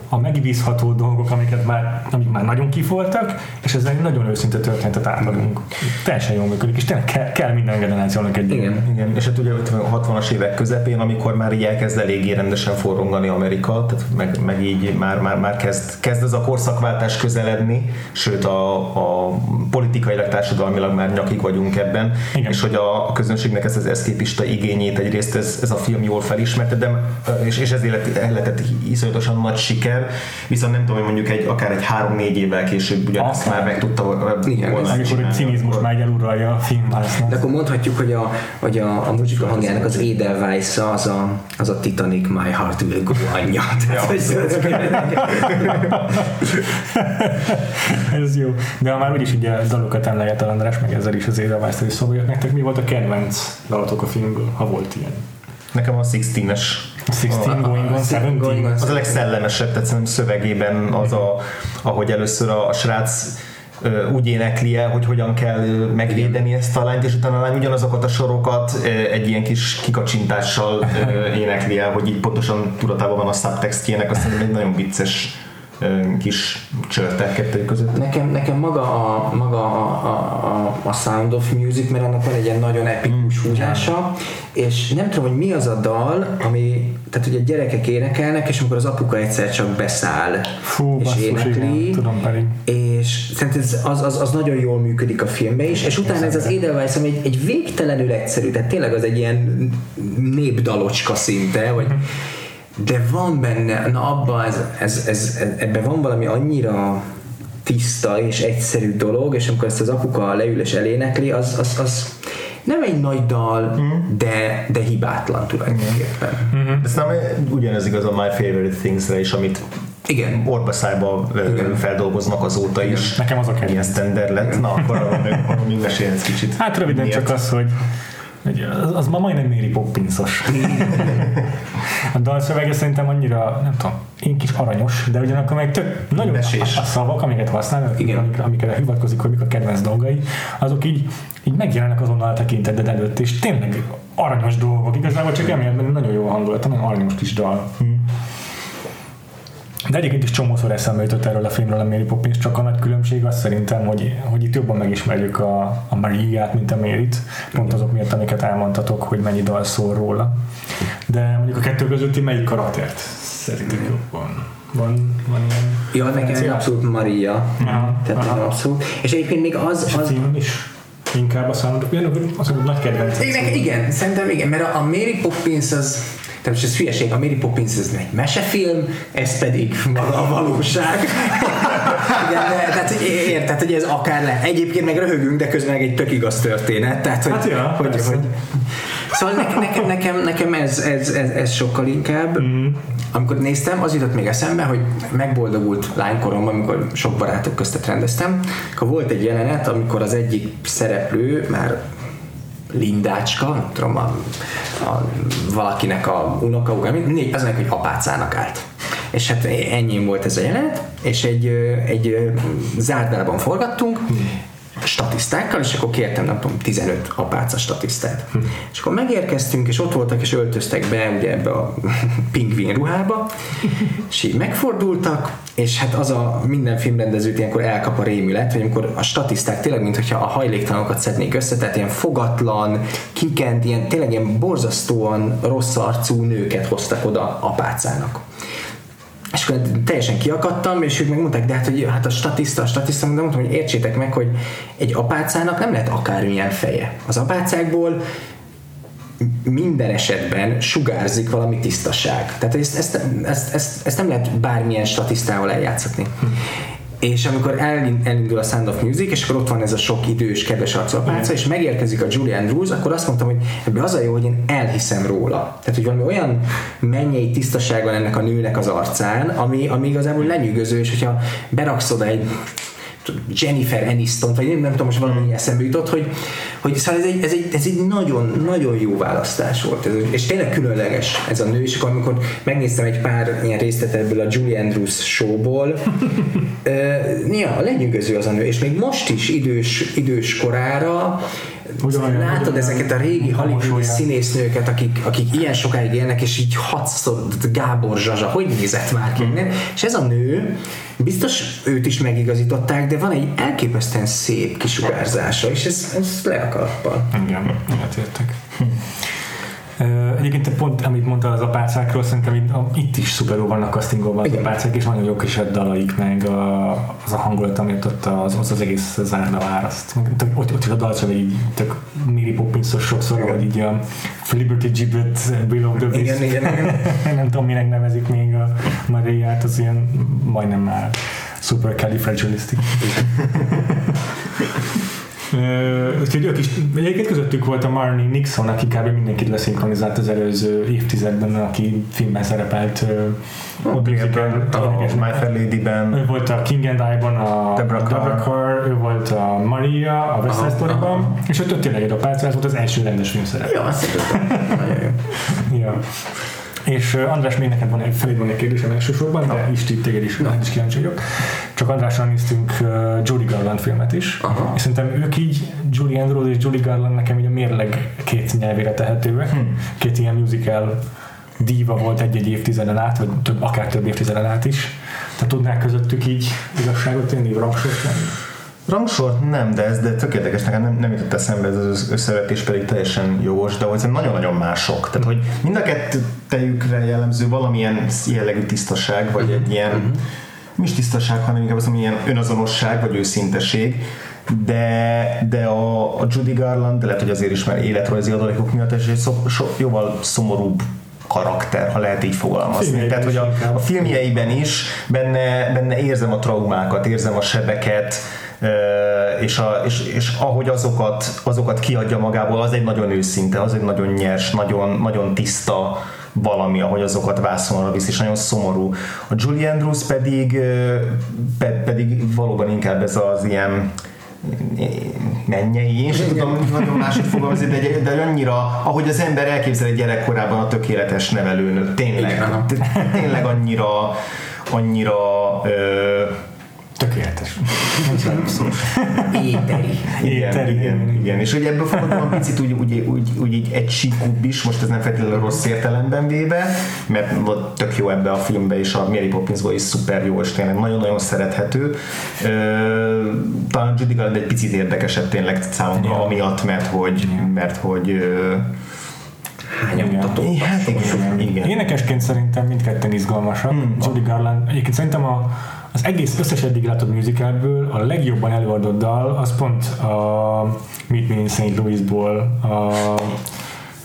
Speaker 1: a megbízható dolgok, amiket már, amik már nagyon kifoltak, és ezzel egy nagyon őszinte történetet átadunk. Teljesen jól működik, és tényleg kell, kell minden generációnak egy
Speaker 3: Igen.
Speaker 2: Igen, és hát ugye ott a 60-as évek közepén, amikor már így elkezd eléggé rendesen forrongani Amerika, tehát meg, meg így már, már, már kezd, kezd ez a korszakváltás közeledni, sőt a, a politikailag, társadalmilag már nyakig vagyunk ebben,
Speaker 1: Igen.
Speaker 2: és hogy a, a közönségnek ez az eszképista igényét egyrészt ez, ez a film jól felismerte, de, és, és ezért lett, lett iszonyatosan nagy siker, viszont nem tudom, hogy mondjuk egy, akár egy három-négy évvel később ugyanezt már meg tudta
Speaker 3: Igen,
Speaker 2: volna
Speaker 1: Amikor egy cinizmus
Speaker 2: akkor-
Speaker 1: már eluralja a filmválasznál.
Speaker 3: De akkor mondhatjuk, hogy a, hogy a, a muzsika hangjának az Edelweiss az a, az a Titanic My Heart Will Go anyja.
Speaker 1: Ez jó. De ha már úgyis ugye dalokat emleget a András, meg ezzel is az Edelweiss-t is szóval nektek, mi volt a kedvenc dalotok a filmből, ha volt ilyen?
Speaker 2: Nekem a 16-es
Speaker 1: 16 Going on 17?
Speaker 3: Going on
Speaker 2: Az a legszellemesebb, tehát szerintem szövegében az, a, ahogy először a, a srác úgy énekli el, hogy hogyan kell megvédeni ezt a lányt, és utána a lány ugyanazokat a sorokat egy ilyen kis kikacsintással énekli el, hogy így pontosan tudatában van a subtextjének, azt szerintem egy nagyon vicces kis csörtek kettő között.
Speaker 3: Nekem, nekem maga, a, maga a, a, a, Sound of Music, mert annak van egy ilyen nagyon epikus húzása, és nem tudom, hogy mi az a dal, ami, tehát ugye gyerekek énekelnek, és amikor az apuka egyszer csak beszáll,
Speaker 1: Fú,
Speaker 3: és
Speaker 1: basszus,
Speaker 3: énekli,
Speaker 1: igen, tudom pedig.
Speaker 3: és szerintem ez, az, az, az nagyon jól működik a filmben is, és utána ez az Edelweiss, ami egy, egy végtelenül egyszerű, tehát tényleg az egy ilyen népdalocska szinte, vagy de van benne, na abban ez, ez, ez, ez, ebben van valami annyira tiszta és egyszerű dolog, és amikor ezt az apuka leül és elénekli, az, az, az nem egy nagy dal, de, de hibátlan tulajdonképpen.
Speaker 2: De aztán ugyanez igaz a My Favorite Things-re is, amit
Speaker 3: Igen.
Speaker 2: orbaszájba ö, feldolgoznak azóta is.
Speaker 1: Nekem az a kedvenc.
Speaker 2: Ilyen standard lett. Na, akkor arról még, arról még mesélhetsz kicsit.
Speaker 1: Hát röviden
Speaker 2: Miért?
Speaker 1: csak az, hogy az, az ma majdnem Mary Poppinsos. *laughs* A dalszövege szerintem annyira, nem tudom, én kis aranyos, de ugyanakkor meg tök nagyon
Speaker 2: Mesés.
Speaker 1: a, a, szavak, amiket használ,
Speaker 3: Igen.
Speaker 1: amikre, amikre hivatkozik, hogy mik a kedvenc dolgai, azok így, így megjelennek azonnal a tekinteted előtt, és tényleg aranyos dolgok. Igazából csak emiatt mert nagyon jó a hangulat, nagyon aranyos kis dal. De egyébként is csomószor eszembe jutott erről a filmről a Mary Poppins, csak a nagy különbség az szerintem, hogy, hogy itt jobban megismerjük a, a Maria-t, mint a Mary-t, pont azok miatt, amiket elmondtatok, hogy mennyi dal szól róla. De mondjuk a kettő közötti melyik karaktert szerintek jobban? Van, van ilyen
Speaker 3: Ja, nekem abszolút Maria.
Speaker 1: Aha,
Speaker 3: Tehát
Speaker 1: aha.
Speaker 3: abszolút. És egyébként még az,
Speaker 1: És a
Speaker 3: az,
Speaker 1: cím is inkább a számodra, ugyanúgy az a nagy kedvenc.
Speaker 3: Igen, igen, szerintem igen, mert a, a Mary Poppins az, tehát most ez hülyeség, a Mary Poppins ez egy mesefilm, ez pedig maga a valóság. *laughs* igen, de, tehát érted, hogy ez akár le. Egyébként meg röhögünk, de közben meg egy tök igaz történet. Tehát, hogy,
Speaker 1: Hát ja,
Speaker 3: hogy,
Speaker 1: persze.
Speaker 3: hogy, Szóval nekem, nekem, nekem ez, ez, ez, ez, sokkal inkább. Mm. Amikor néztem, az jutott még eszembe, hogy megboldogult lánykoromban, amikor sok barátok köztet rendeztem, akkor volt egy jelenet, amikor az egyik szereplő már Lindácska, nem tudom, a, a, valakinek a unoka, uga, mindegy, az hogy apácának állt. És hát ennyi volt ez a jelenet, és egy, egy zárdában forgattunk, statisztákkal, és akkor kértem, nem tudom, 15 apáca statisztát. És akkor megérkeztünk, és ott voltak, és öltöztek be ugye ebbe a *laughs* pingvin ruhába, és így megfordultak, és hát az a minden filmrendezőt ilyenkor elkap a rémület, hogy amikor a statiszták tényleg, mintha a hajléktalanokat szednék össze, tehát ilyen fogatlan, kikent, ilyen, tényleg ilyen borzasztóan rossz arcú nőket hoztak oda apácának. És akkor teljesen kiakadtam, és ők megmondták, de hát, hogy hát a statiszta, a statiszta, de mondtam, hogy értsétek meg, hogy egy apácának nem lehet akármilyen feje. Az apácákból minden esetben sugárzik valami tisztaság. Tehát ezt, ezt, ezt, ezt, ezt nem lehet bármilyen statisztával eljátszatni. És amikor elin- elindul a Sound of Music, és akkor ott van ez a sok idős, kedves arcú apáca, és megérkezik a Julie Andrews, akkor azt mondtam, hogy ebbe az a jó, hogy én elhiszem róla. Tehát, hogy valami olyan mennyei tisztaság van ennek a nőnek az arcán, ami, ami igazából lenyűgöző, és hogyha beraksz oda egy Jennifer aniston vagy nem, nem tudom, most valami eszembe jutott, hogy, hogy szóval ez egy, ez egy, ez egy nagyon, nagyon jó választás volt. Ez, és tényleg különleges ez a nő, és akkor amikor megnéztem egy pár ilyen részletet ebből a Julie Andrews showból, *laughs* uh, ja, lenyűgöző az a nő, és még most is idős, idős korára
Speaker 1: Ugyanolyan-
Speaker 3: Látod
Speaker 1: ugyanolyan
Speaker 3: ezeket a régi hollywoodi színésznőket, akik, akik ilyen sokáig élnek, és így hatszor Gábor Zsazsa, hogy nézett már ki? Mm. És ez a nő, biztos őt is megigazították, de van egy elképesztően szép kisugárzása, és ez, ez le a kalappal.
Speaker 1: Igen, egyetértek. Ö, Egyébként pont, amit mondtál az apácákról, szerintem itt, itt is szuperül vannak castingolva az
Speaker 3: Igen.
Speaker 1: apácák, és nagyon jók is a dalaik, meg a, az a hangulat, amit ott az, az, az egész zárna tök- Ott, ott a dalcsave így tök Mary Poppinsos sokszor, hogy így a Liberty Gibbet, Below the Wrist.
Speaker 3: Igen, igen, igen. *laughs*
Speaker 1: nem tudom, minek nevezik még a Mariát, az ilyen majdnem már super califragilistic. *laughs* Ö, Úgyhogy ők is, egyébként közöttük volt a Marnie Nixon, aki kb. mindenkit leszinkronizált az előző évtizedben, aki filmben szerepelt. ott musical
Speaker 2: A. My Fair Lady-ben
Speaker 1: Ő volt a King and I-ban a
Speaker 2: Deborah Carr.
Speaker 1: Ő volt a Maria a West Side Story-ban, és ott, tényleg egy apáca, ez volt az első rendes filmszerep.
Speaker 3: Ja, azt *laughs* jó.
Speaker 1: Ja. És András, még neked van egy, feléd van egy kérdésem elsősorban, de is itt téged is, no. is kíváncsi vagyok. Csak Andrással néztünk Judy Garland filmet is,
Speaker 3: Aha.
Speaker 1: és szerintem ők így, Julie Andrews és Judy Garland nekem így a mérleg két nyelvére tehetőek. Hmm. Két ilyen musical díva volt egy-egy évtizeden át, vagy több, akár több évtizeden át is. Tehát tudnák közöttük így igazságot tenni, rangsort tenni?
Speaker 2: Rangsor? Nem, de ez de tök érdekes, nekem nem, nem jutott eszembe ez az összevetés pedig teljesen jogos, de hogy nagyon-nagyon mások. Tehát, hogy mind a kettőjükre jellemző valamilyen jellegű tisztaság, vagy egy ilyen, nem is tisztaság, hanem inkább azt mondom, ilyen önazonosság, vagy őszinteség, de, de a, a Judy Garland, de lehet, hogy azért is, mert életrajzi adalékok miatt, és egy szó, so, jóval szomorúbb karakter, ha lehet így fogalmazni. Tehát, hogy a, a filmjeiben is benne, benne érzem a traumákat, érzem a sebeket, és, a, és, és ahogy azokat, azokat kiadja magából, az egy nagyon őszinte, az egy nagyon nyers, nagyon, nagyon tiszta valami, ahogy azokat vászonra visz, és nagyon szomorú. A Julie Andrews pedig, pedig valóban inkább ez az ilyen mennyei, én sem tudom. nagyon máshogy fogalmazni, de, de annyira, ahogy az ember elképzel egy gyerekkorában a tökéletes nevelőnök, tényleg, tényleg annyira, annyira ö,
Speaker 1: Tökéletes.
Speaker 3: Éteri.
Speaker 2: igen,
Speaker 1: Éteri,
Speaker 2: igen,
Speaker 1: igen.
Speaker 2: igen, és hogy ebből fakadóan picit úgy, úgy, úgy, úgy így egy síkúbb is, most ez nem feltétlenül rossz értelemben véve, mert volt tök jó ebbe a filmbe, és a Mary Poppinsból is szuper jó, és tényleg nagyon-nagyon szerethető. Talán Judy Garland egy picit érdekesebb tényleg számomra, amiatt, mert hogy, mert hogy ö,
Speaker 3: Hányomtató.
Speaker 2: hát igen, igen.
Speaker 1: Énekesként szerintem mindketten izgalmasak. Hmm. Judy Garland, egyébként szerintem a, az egész összes eddig látott musicalből a legjobban előadott dal, az pont a Meet Me in St. Louisból, a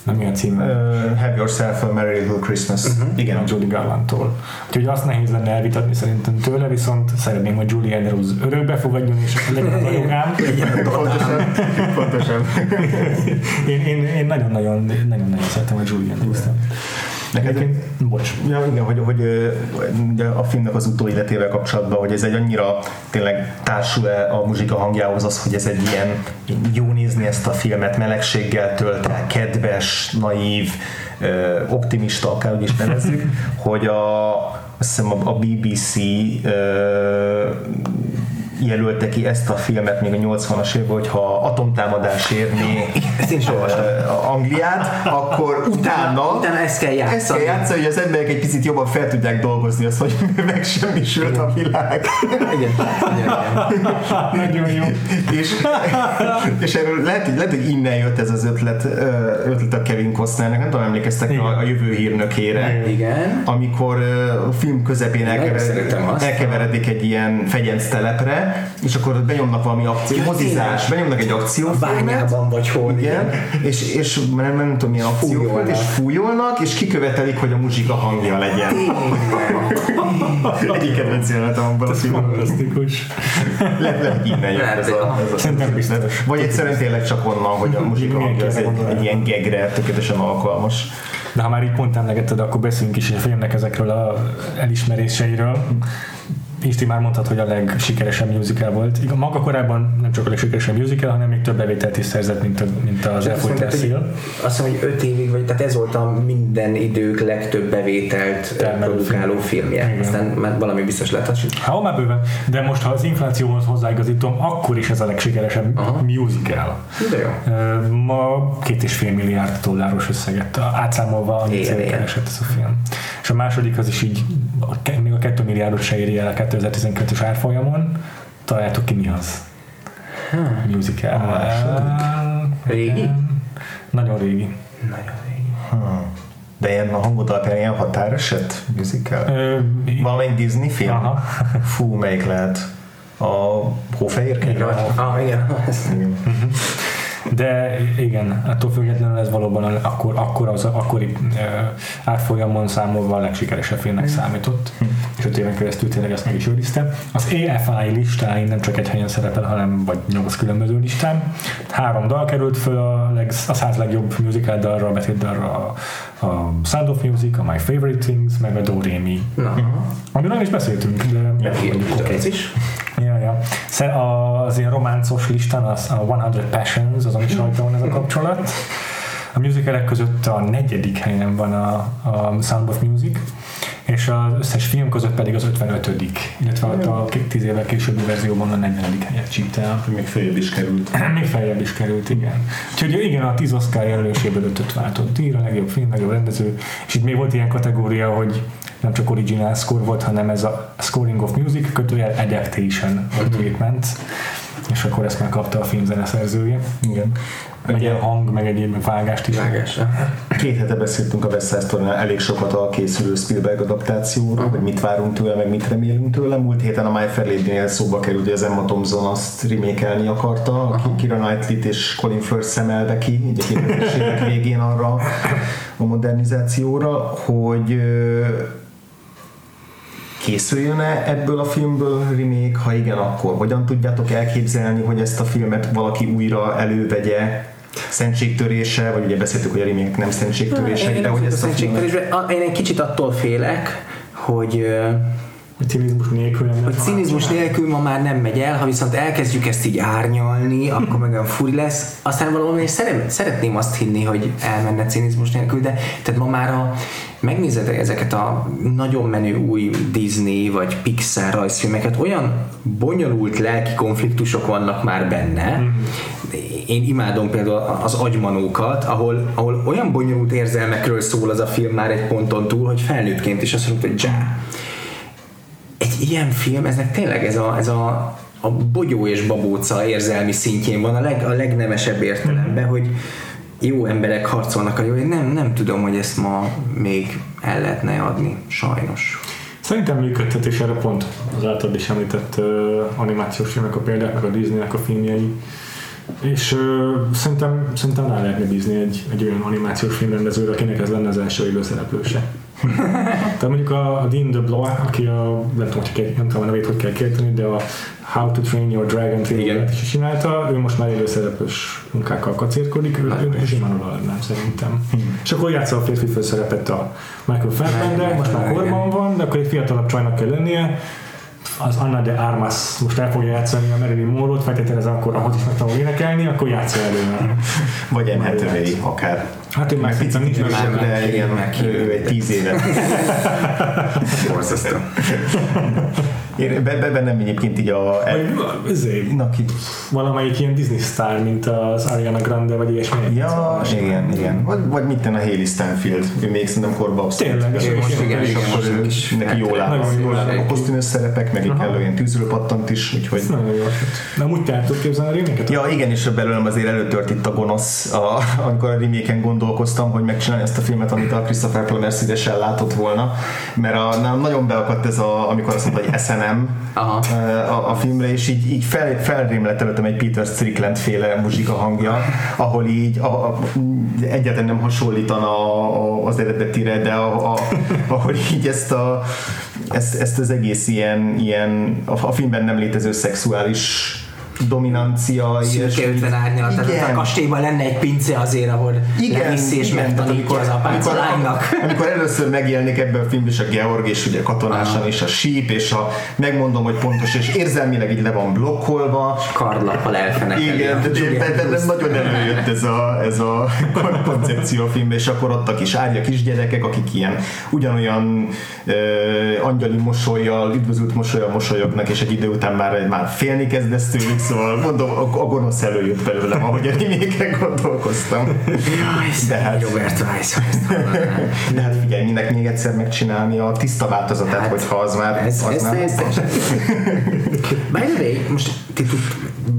Speaker 1: nem mi a címe?
Speaker 2: Uh, have yourself a Merry Little Christmas.
Speaker 1: Igen,
Speaker 2: Igen,
Speaker 1: a Judy Garlandtól. Úgyhogy azt nehéz lenne elvitatni szerintem tőle, viszont szeretném, hogy Julie Andrews örökbe fogadjon, és legyen a rajongám. *laughs*
Speaker 2: pontosan, pontosan. *laughs*
Speaker 1: Én, én, én nagyon-nagyon, nagyon-nagyon szeretem a Julie Andrews-t.
Speaker 2: Neked
Speaker 1: Egyébként, bocs.
Speaker 2: Ja, igen, hogy, hogy ugye a filmnek az utóéletével kapcsolatban, hogy ez egy annyira tényleg társul-e a muzsika hangjához az, hogy ez egy ilyen jó nézni ezt a filmet, melegséggel tölt el, kedves, naív, optimista, akárhogy is nevezzük, *laughs* hogy a, azt hiszem a, BBC jelölte ki ezt a filmet még a 80-as évben, hogyha atomtámadás érné *laughs*
Speaker 3: Ezt is
Speaker 2: ö, Angliát, akkor utána,
Speaker 3: utána ezt kell játszani.
Speaker 2: Ezt kell játszani, hogy az emberek egy picit jobban fel tudják dolgozni azt, hogy *laughs* megsemmisült a világ.
Speaker 3: Igen, igen, igen.
Speaker 1: Nagyon jó.
Speaker 2: és, és erről lehet, hogy- lehet, hogy innen jött ez az ötlet, ötlet a Kevin Costnernek, nem tudom, emlékeztek
Speaker 1: Igen.
Speaker 2: a, a jövő hírnökére.
Speaker 3: Igen.
Speaker 2: Amikor a film közepén
Speaker 3: Nagyon szeretem
Speaker 2: elkever,
Speaker 3: azt.
Speaker 2: elkeveredik egy ilyen fegyenc telepre, és akkor benyomnak valami akció,
Speaker 3: Ja,
Speaker 2: mozizás, benyomnak egy akciófilmet,
Speaker 3: Bányában vagy hol.
Speaker 2: igen, és, és nem, nem tudom milyen akció volt,
Speaker 3: Fújolnak.
Speaker 2: és fújolnak, és kikövetelik, hogy a muzsika hangja legyen. Egyik kedvenc jelenetem abban a filmben.
Speaker 1: fantasztikus.
Speaker 2: Lehet, lehet innen ez a,
Speaker 1: Szerintem biztos.
Speaker 2: Vagy egyszerűen tényleg csak onnan, hogy a muzsika hangja az egy, egy ilyen gegre tökéletesen alkalmas.
Speaker 1: De ha már így pont emlegetted, akkor beszéljünk is a filmnek ezekről a elismeréseiről. Isti már mondhat, hogy a legsikeresebb musical volt. Igen, maga korábban nem csak a legsikeresebb musical, hanem még több bevételt is szerzett, mint, a, mint az Elfolyt Szél.
Speaker 3: Azt mondom, hogy 5 évig, vagy tehát ez volt a minden idők legtöbb bevételt
Speaker 1: Termelő
Speaker 3: produkáló
Speaker 1: film.
Speaker 3: filmje.
Speaker 1: Igen.
Speaker 3: Aztán már valami biztos hogy-
Speaker 1: Ha már bőven, de most ha az inflációhoz hozzáigazítom, akkor is ez a legsikeresebb
Speaker 3: Aha.
Speaker 1: musical.
Speaker 3: De jó.
Speaker 1: Ma két és fél milliárd dolláros összeget átszámolva, amit keresett ez a film. És a második az is így, még a 2 milliárdot se éri el 2012-es árfolyamon. Találjátok ki mi az? Musical.
Speaker 2: A második?
Speaker 3: Régi?
Speaker 1: Nagyon régi.
Speaker 3: Nagyon régi.
Speaker 2: Hmm. De ilyen a hangod alapján ilyen határeset musical?
Speaker 1: Ö,
Speaker 2: Valamelyik Disney film?
Speaker 1: Aha.
Speaker 2: Fú, melyik lehet? A Hófehér
Speaker 3: Igen. Ah, igen.
Speaker 2: Igen.
Speaker 1: De igen, attól függetlenül ez valóban akkor, akkor az akkori uh, árfolyamon számolva a legsikeresebb filmnek számított, és öt éven keresztül tényleg ezt meg is őrizte. Az AFI listáin nem csak egy helyen szerepel, hanem vagy nyolc különböző listán. Három dal került föl a, leg, a száz legjobb musical dalra, a betét dalra, a, a Sound of Music, a My Favorite Things, meg a Do Re Mi.
Speaker 3: Na,
Speaker 1: Amiről nem is beszéltünk, de oké.
Speaker 3: ez is.
Speaker 1: Ja, ja. Az ilyen románcos listán az a 100 Passions, az, ami rajta van ez a kapcsolat. A musicalek között a negyedik helyen van a, a Sound of Music, és az összes film között pedig az 55 illetve ott a k- tíz évvel későbbi verzióban a 40 helyet csípt el.
Speaker 2: Még följebb is került. *clears throat*
Speaker 1: Még feljebb is került, igen. Úgyhogy igen, a 10 Oscar jelöléséből ötöt váltott díjra, legjobb film, legjobb rendező, és itt még volt ilyen kategória, hogy nem csak original score volt, hanem ez a scoring of music, kötőjel adaptation vagy treatment, és akkor ezt megkapta a film zeneszerzője.
Speaker 2: Igen.
Speaker 1: Meg
Speaker 2: Ugye
Speaker 1: ilyen hang, meg egyéb meg vágást is.
Speaker 3: Vágásra.
Speaker 2: két hete beszéltünk a West Side elég sokat a készülő Spielberg adaptációról, hogy mit várunk tőle, meg mit remélünk tőle. Múlt héten a My Fair Lady-nél szóba került, hogy az Emma Thompson azt remékelni akarta, aki Kira Knightley-t és Colin Firth szemelve ki, 2000-es évek végén arra a modernizációra, hogy ö, készüljön-e ebből a filmből remake, ha igen, akkor hogyan tudjátok elképzelni, hogy ezt a filmet valaki újra elővegye, szentségtörése, vagy ugye beszéltük, hogy a remake nem szentségtörések, de hogy ezt a filmet...
Speaker 3: a- Én egy kicsit attól félek, hogy
Speaker 1: A cinizmus nélkül. nem lehet
Speaker 3: cinizmus nélkül ma már nem megy el, ha viszont elkezdjük ezt így árnyalni, akkor meg olyan furi lesz. Aztán valami szeret, szeretném azt hinni, hogy elmenne cinizmus nélkül, de tehát ma már a, megnézed ezeket a nagyon menő új Disney vagy Pixar rajzfilmeket, olyan bonyolult lelki konfliktusok vannak már benne. Én imádom például az agymanókat, ahol, ahol olyan bonyolult érzelmekről szól az a film már egy ponton túl, hogy felnőttként is azt mondod, hogy dzsá egy ilyen film, eznek tényleg ez a, ez a, a bogyó és babóca érzelmi szintjén van a, leg, a legnemesebb értelemben, hogy jó emberek harcolnak a jó, én nem, nem tudom, hogy ezt ma még el lehetne adni, sajnos.
Speaker 1: Szerintem működhet, és erre pont az általad is említett uh, animációs filmek a példák, meg a Disneynek a filmjei. És uh, szerintem, szerintem rá lehetne bízni egy, egy olyan animációs filmrendezőre, akinek ez lenne az első élőszereplőse. *laughs* Tehát mondjuk a, a Dean DeBlois, aki a, nem tudom, hogy kell, nem tudom a nevét, hogy kell kérteni, de a How to Train Your Dragon trilógiát is csinálta, ő most már élőszereplős munkákkal kacérkodik, ő, ő simán oda nem szerintem. És akkor játsza a férfi főszerepet a Michael Fassbender, most már korban van, de akkor egy fiatalabb csajnak kell lennie, az Anna de Armas most el fogja játszani a Marilyn Monroe-t, feltételezem akkor ahhoz is meg tudom énekelni, akkor játsza elő.
Speaker 2: Vagy Anne Hathaway akár.
Speaker 1: Hát ő már szerintem nincs meg
Speaker 2: de igen, ő egy tíz éve. *laughs*
Speaker 3: Borzasztó.
Speaker 2: Én be- be- bennem egyébként így a...
Speaker 1: Vagy ezért,
Speaker 2: Na, ki?
Speaker 1: valamelyik ilyen Disney sztár, mint az Ariana Grande, vagy ilyesmi.
Speaker 2: Ja, igen, igen. Vagy, vagy mit tenni a Hailey Stanfield. Ő még szerintem korba abszolút.
Speaker 1: Tényleg,
Speaker 2: És
Speaker 3: most igen,
Speaker 2: és akkor ő-
Speaker 3: is
Speaker 2: neki jól áll.
Speaker 1: Nagyon jól áll.
Speaker 2: A kosztümös szerepek, meg kellő ilyen tűzölpattant is, úgyhogy...
Speaker 1: Ez nagyon jó. Amúgy te el tudod képzelni a reméket?
Speaker 2: Ja, igen, és belőlem azért előtört itt a gonosz, a, amikor a remake gondolkoztam, hogy megcsinálni ezt a filmet, amit a Christopher Plummer szívesen látott volna, mert a, nem, nagyon beakadt ez, a, amikor azt mondta, hogy SNM
Speaker 3: Aha.
Speaker 2: a, a filmre, és így, így fel, felrém lett előttem egy Peter Strickland féle muzsika hangja, ahol így a, a, egyáltalán nem a, a, az eredetire, de a, a, ahol így ezt, a, ezt, ezt az egész ilyen, ilyen a, a filmben nem létező szexuális dominancia.
Speaker 3: Szürke 50 árnyalat, tehát a kastélyban lenne egy pince azért, ahol leviszi és megtanítja az apát a lánynak. *laughs*
Speaker 2: Amikor először megjelenik ebben a filmben is a Georg, és ugye katonásan, és a síp, és a megmondom, hogy pontos, és érzelmileg így le van blokkolva.
Speaker 3: Karlappal elfenekeli.
Speaker 2: Igen, de, nagyon előjött ez a, ez a *laughs* koncepció a filmben, és akkor ott a kis árja kisgyerekek, akik ilyen ugyanolyan uh, angyali mosolyjal, üdvözült mosolyjal mosolyognak, és egy idő után már, már félni kezdesz tőlük, szóval mondom, a, a gonosz előjött belőlem, ahogy a reméken gondolkoztam.
Speaker 3: De hát, Robert Weiss, *laughs*
Speaker 2: de hát figyelj, minek még egyszer megcsinálni a tiszta változatát, hát, hogyha az már...
Speaker 3: Ez,
Speaker 2: az
Speaker 3: ez,
Speaker 2: már
Speaker 3: ez, ez, *laughs* By the way, most ti tud,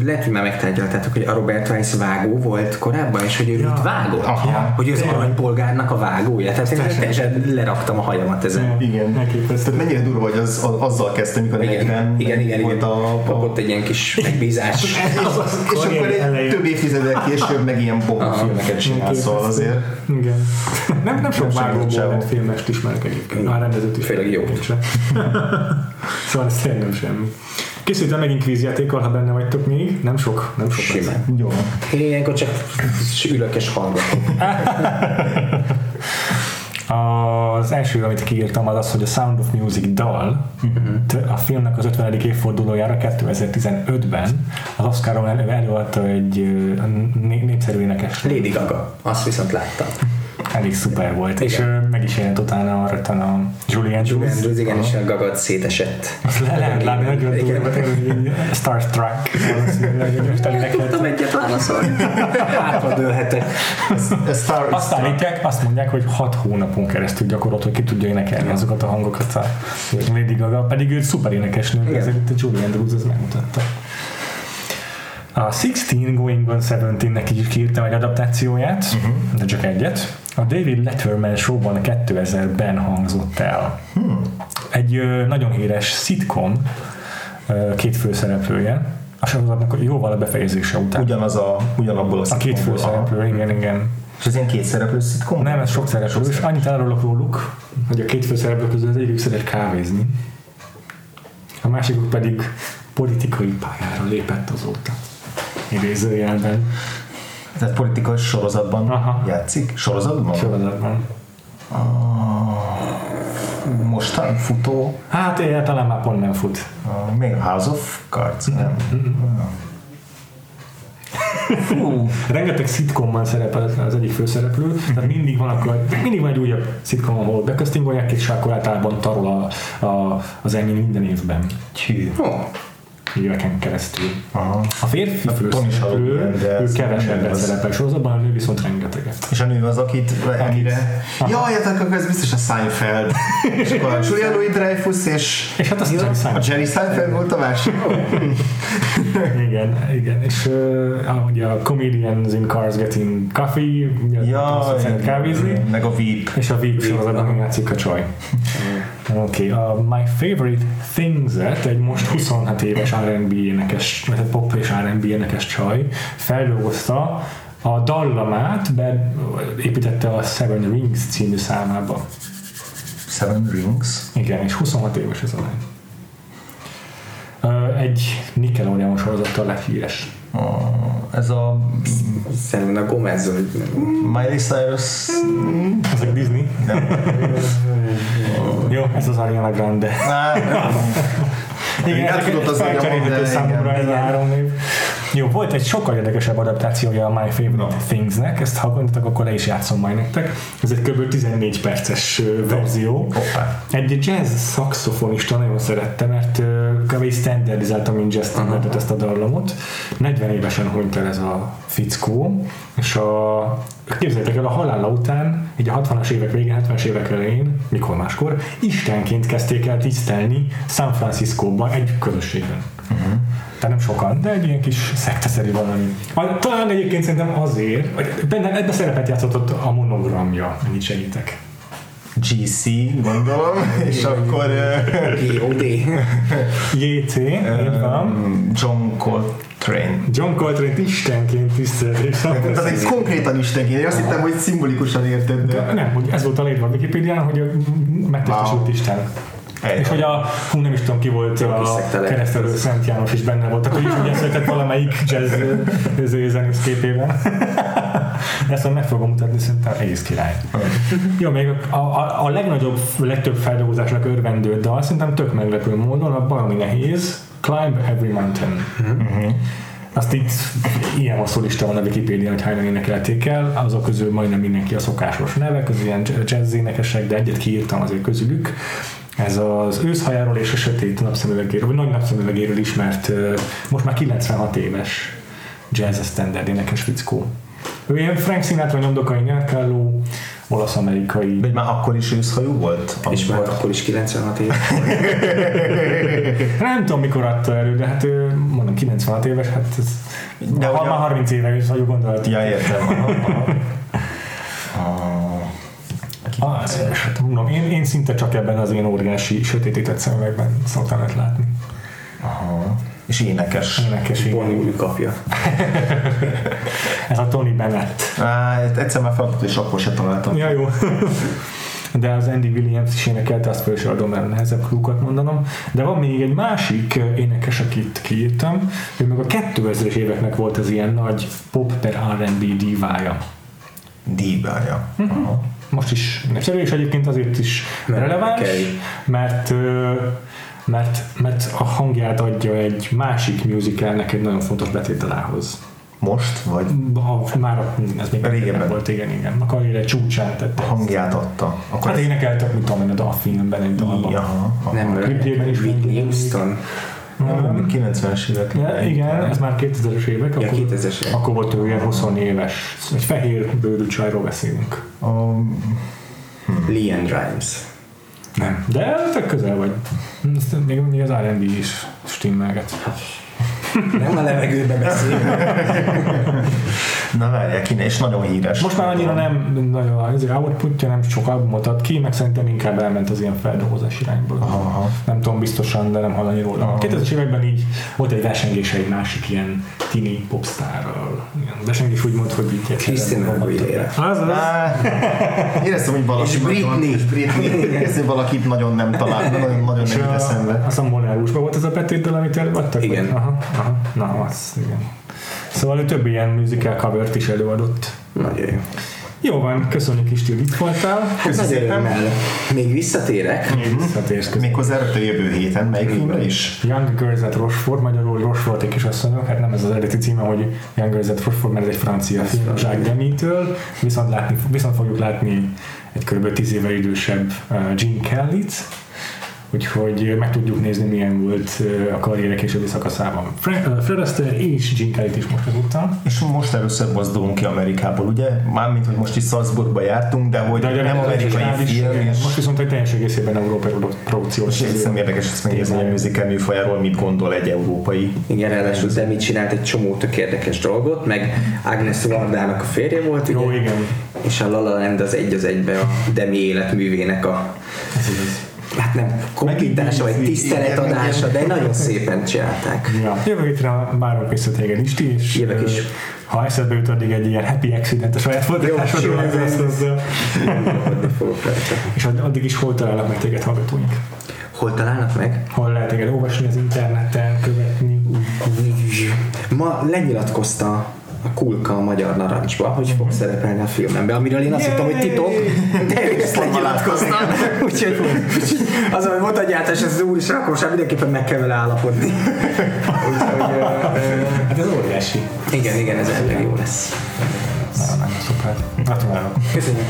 Speaker 3: lehet, hogy már megtárgyaltátok, hogy a Robert Weiss vágó volt korábban, és hogy ő ja. mit vágott. Aha. Hogy ő az aranypolgárnak a vágója. Tehát én teljesen leraktam a hajamat ezen.
Speaker 2: Igen. Tehát mennyire durva, hogy az, az, azzal kezdtem, mikor
Speaker 3: igen,
Speaker 2: 40
Speaker 3: igen, igen,
Speaker 2: volt
Speaker 3: igen.
Speaker 2: a...
Speaker 3: Kapott egy ilyen kis megbízás. *laughs*
Speaker 2: és, és akkor egy több évtizedek később meg ilyen bomba filmeket csinál, szóval azért...
Speaker 1: Igen. Nem, nem sok lett filmest ismerek egyébként. Már rendezőt is.
Speaker 3: Főleg jó. *laughs*
Speaker 1: Szóval nem semmi. Készültem megint kvízjátékkal, ha benne vagytok még. Nem sok, nem sok.
Speaker 3: Simán.
Speaker 2: Jó.
Speaker 3: Én ilyenkor csak ülök és hallgatok. *laughs*
Speaker 1: Az első, amit kiírtam, az az, hogy a Sound of Music dal a filmnek az 50. évfordulójára 2015-ben az Oscaron elő, előadta egy népszerű énekes.
Speaker 3: Lady Gaga. Azt viszont láttam.
Speaker 1: Elég szuper volt. És ö, meg is jelent utána rögtön a Julie Andrews.
Speaker 3: Julian Andrews, igen, és a Gagad szétesett.
Speaker 1: Azt le lehet látni, nagyon durva, Starstruck valószínűleg, most elénekelt.
Speaker 3: Tudtam egyet válaszolni. *laughs* Hátra dőlhetek.
Speaker 2: Ez Star
Speaker 1: Azt állítják, azt mondják, hogy 6 hónapon keresztül gyakorolt, hogy ki tudja énekelni azokat a hangokat a Lady Gaga, pedig ő szuper énekesnő, ezért a Julie Andrews ez megmutatta. A 16 Going on 17-nek is kiírtam egy adaptációját, uh-huh. de csak egyet. A David Letterman Show-ban 2000-ben hangzott el. Hmm. Egy ö, nagyon híres szitkom ö, két főszereplője, a sorozatnak jóval a befejezése után.
Speaker 2: Ugyanaz a, ugyanabból a
Speaker 1: A két főszereplő, igen, igen.
Speaker 2: És ez ilyen két szereplős szitkom?
Speaker 1: Nem, ez sok szereplő, és annyit elárulok róluk, hogy a két főszereplő közül az egyik szeret kávézni, a másikuk pedig politikai pályára lépett azóta. Idézőjelben.
Speaker 2: Tehát politikai sorozatban
Speaker 1: Aha.
Speaker 2: játszik? Sorozatban?
Speaker 1: Sorozatban.
Speaker 2: Mostan futó?
Speaker 1: Hát én talán már pont nem fut.
Speaker 2: Uh, még House of Cards? Nem. Fú,
Speaker 1: Rengeteg szitkomban szerepel az- az egyik főszereplő, tehát mindig van, akkor, mindig van egy újabb szitkom, ahol bekasztingolják, és akkor általában tarol a, a, az ennyi minden évben,
Speaker 2: tyű.
Speaker 3: Ó,
Speaker 1: éveken keresztül.
Speaker 2: Aha.
Speaker 1: A férfi
Speaker 2: Shalhoub,
Speaker 1: főszereplő, ő kevesebbet
Speaker 2: az.
Speaker 1: szerepel sorozatban, a nő viszont rengeteget.
Speaker 2: És a nő az, akit ennyire... Jaj, hát akkor ez biztos a Seinfeld. és akkor a *laughs* Julia Louis-Dreyfus és...
Speaker 1: És hát azt Jerry
Speaker 2: A
Speaker 1: Seinfeld.
Speaker 2: Jerry Seinfeld volt a másik. *laughs*
Speaker 1: Igen, igen. És uh, ugye a Comedians in Cars Getting Coffee, ugye
Speaker 2: Ja,
Speaker 1: szeret kávézni,
Speaker 2: meg a Veep.
Speaker 1: és a Veep sorozatban játszik a csaj. *laughs* Oké, okay. a My Favorite Things-et egy most 26 éves R&B énekes, vagy hát pop és R&B énekes csaj feldolgozta a dallamát, beépítette a Seven Rings című számába.
Speaker 2: Seven Rings.
Speaker 1: Igen, és 26 éves ez a lány. Egy Nickelodeon sorozattal lett híres.
Speaker 2: Oh, ez a
Speaker 3: Selena Gomez, vagy
Speaker 2: Miley Cyrus.
Speaker 1: Ezek Disney.
Speaker 2: Nem. *laughs*
Speaker 1: Jó, ez az Ariana Grande. *laughs* Igen,
Speaker 2: el
Speaker 1: ezek
Speaker 2: tudod az
Speaker 1: felcserélhető számomra ez a három név. Jó, volt egy sokkal érdekesebb adaptációja a My Favorite Things-nek, ezt ha gondoltak, akkor le is játszom majd nektek. Ez egy kb. 14 perces ö, verzió.
Speaker 2: Hoppá.
Speaker 1: Egy jazz szaxofonista nagyon szerette, mert kb. standardizálta, mint jazz standardet ezt a dallamot. 40 évesen hunyt el ez a fickó, és a Képzeljétek el, a halála után, így a 60-as évek végén, 70-es évek elején, mikor máskor, istenként kezdték el tisztelni San Franciscóban egy közösségben. Uh-huh. Tehát nem sokan, de egy ilyen kis szekteszerű valami. Talán egyébként szerintem azért, hogy benne ebbe szerepet játszott ott a monogramja, ennyit segítek.
Speaker 2: GC, gondolom, és akkor
Speaker 3: G.O.D.
Speaker 1: JT, így van.
Speaker 2: John Coltrane.
Speaker 1: John Coltrane istenként tisztelték.
Speaker 2: Tehát ez konkrétan istenként, én azt hittem, hogy szimbolikusan érted, de...
Speaker 1: Nem, hogy ez volt a leírva a Wikipédián, hogy a megtestesült
Speaker 2: Wow.
Speaker 1: Isten. És hogy a, hú nem is tudom ki volt
Speaker 3: Jó
Speaker 1: a keresztelő Szent János is benne volt, ő is ugye született valamelyik jazz izé, zenészképében. *laughs* Ezt meg fogom mutatni, szerintem egész király. Jó, még a, a, a legnagyobb, legtöbb feldolgozásnak örvendő dal szerintem tök meglepő módon a valami nehéz Climb Every Mountain. Azt itt ilyen hosszú lista van a Wikipedia, hogy hányan énekelték el, azok közül majdnem mindenki a szokásos nevek, az ilyen jazz énekesek, de egyet kiírtam azért közülük. Ez az őszhajáról és a sötét napszemüvegéről, vagy nagy napszemüvegéről ismert, most már 96 éves jazz standard énekes fickó. Ő ilyen Frank Sinatra nyomdokai nyelkálló, olasz-amerikai.
Speaker 2: De már akkor is őszhajú volt?
Speaker 3: És már
Speaker 2: Amikor-
Speaker 3: akkor is 96 év. *laughs*
Speaker 1: Nem tudom, mikor adta elő, de hát ő, mondom, 96 éves, hát ez, de ha
Speaker 2: ugye-
Speaker 1: már 30 éve is hajú gondolat.
Speaker 2: Ja, értem. Aha, *laughs* aha.
Speaker 1: Hát mondom, én, én szinte csak ebben az ilyen óriási sötétített szemüvegben szoktam őt látni.
Speaker 2: aha. És énekes.
Speaker 1: Énekes.
Speaker 3: Bonnie kapja.
Speaker 1: Ez a Tony Bennett.
Speaker 2: Á, egyszer már feladatot, és akkor se találtam.
Speaker 1: Ja, jó. De az Andy Williams is énekelte, azt fel is adom, mert nehezebb klúkat mondanom. De van még egy másik énekes, akit kiírtam, ő meg a 2000-es éveknek volt az ilyen nagy pop per R&B divája.
Speaker 2: Dívája. Aha.
Speaker 1: Most is népszerű, és egyébként azért is
Speaker 3: Mert
Speaker 1: releváns,
Speaker 3: kell.
Speaker 1: mert, mert, mert a hangját adja egy másik musicalnek egy nagyon fontos betételához.
Speaker 2: Most, vagy
Speaker 1: A, már a, ez még
Speaker 2: Régebben.
Speaker 1: volt, igen, igen. A karriere csúcsán tette.
Speaker 2: a hangját adta. Akkor
Speaker 1: Hát énekeltek, mit tudom én, a dalfilmben, egy dalban.
Speaker 2: Aha, aha.
Speaker 3: Nem,
Speaker 1: klipjében is
Speaker 3: Whitney. Houston.
Speaker 2: Nem, 90-es évek.
Speaker 1: Ja, igen, ez már 2000-es évek.
Speaker 3: Ja,
Speaker 1: Akkor,
Speaker 3: 2000-es évek.
Speaker 1: akkor volt ő ilyen 20 éves. Egy fehér bőrű csajról beszélünk.
Speaker 2: A,
Speaker 3: Leanne Rimes.
Speaker 1: Nem. De tök közel vagy. Ezt még, még az R&B is stimmelget.
Speaker 3: Nem a levegőbe beszél.
Speaker 2: na várják, kéne, és nagyon híres.
Speaker 1: Most már annyira nem nagyon az outputja nem sok albumot ad ki, meg szerintem inkább elment az ilyen feldolgozás irányból.
Speaker 2: Aha.
Speaker 1: Nem tudom biztosan, de nem hallani róla. A 2000-es években így volt egy versengése egy másik ilyen tini popstárral. Ilyen versengés úgy mond, hogy így
Speaker 3: Christina Aguilera.
Speaker 1: Az az.
Speaker 2: Éreztem, hogy valaki
Speaker 3: És Britney.
Speaker 2: És Britney. Éreztem, hogy valakit nagyon nem talál, nagyon, nagyon nem jut
Speaker 1: a,
Speaker 2: eszembe.
Speaker 1: a Szambolárusban volt ez a betétdal, amit előadtak?
Speaker 3: Igen.
Speaker 1: Aha, aha. Na, az, igen. Szóval ő több ilyen musical covert is előadott.
Speaker 3: Nagyon jó.
Speaker 1: Jó van, köszönjük is, hogy itt voltál.
Speaker 3: Hát nagy örömmel. Még visszatérek.
Speaker 1: Még visszatérsz közben.
Speaker 2: Méghozzá rögtön jövő héten, melyik filmre is?
Speaker 1: Young Girls at Rochefort, magyarul Rochefort egy kisasszonyok, hát nem ez az eredeti címe, hogy Young Girls at Rochefort, mert ez egy francia film Jacques Demy-től, viszont, látni, viszont fogjuk látni egy kb. 10 éve idősebb uh, Gene Kelly-t, úgyhogy meg tudjuk nézni, milyen volt a karriere későbbi szakaszában. Fre- uh, Fred Astaire és Gene Kelly-t is most ezúttal.
Speaker 2: És most először mozdulunk ki Amerikából, ugye? Mármint, hogy most is Salzburgba jártunk, de hogy
Speaker 1: De
Speaker 2: nem amerikai
Speaker 1: is,
Speaker 2: film, és
Speaker 1: Most viszont egy teljes egészében európai produkciós.
Speaker 2: és szerintem érdekes ezt megnézni, hogy a musical műfajáról mit gondol egy európai.
Speaker 3: Igen, ráadásul Demi csinált egy csomó tök érdekes dolgot, meg Agnes Vardának a férje volt, ugye?
Speaker 1: Jó, igen.
Speaker 3: És a La La Land az egy az egybe a Demi életművének a
Speaker 1: Ez igaz.
Speaker 3: Hát nem kompítása, vagy tiszteletadása, de nagyon szépen csinálták.
Speaker 1: Ja. Jövő hétre várok vissza téged Isti, és
Speaker 3: Jövök
Speaker 1: ö,
Speaker 3: is.
Speaker 1: ha eszedbe jut addig egy ilyen happy accident a saját fordításodról, lesz hozzá. És add- addig is hol találnak meg téged hallgatóink?
Speaker 3: Hol találnak meg?
Speaker 1: Hol lehet téged olvasni az interneten, követni?
Speaker 3: Ma lenyilatkozta a Kulka a Magyar Narancsba, hogy fog szerepelni a filmemben, amiről én azt hittem, hogy titok, de ő ezt lenyilatkozta. Úgyhogy az, hogy volt agyáltás, ez az úr is rakóság, mindenképpen meg kell vele állapodni. Úgyhogy,
Speaker 1: Hát ez óriási.
Speaker 3: igen, igen, ez elég jó lesz.
Speaker 1: Nagyon, szuper. Gratulálok.
Speaker 3: Köszönjük.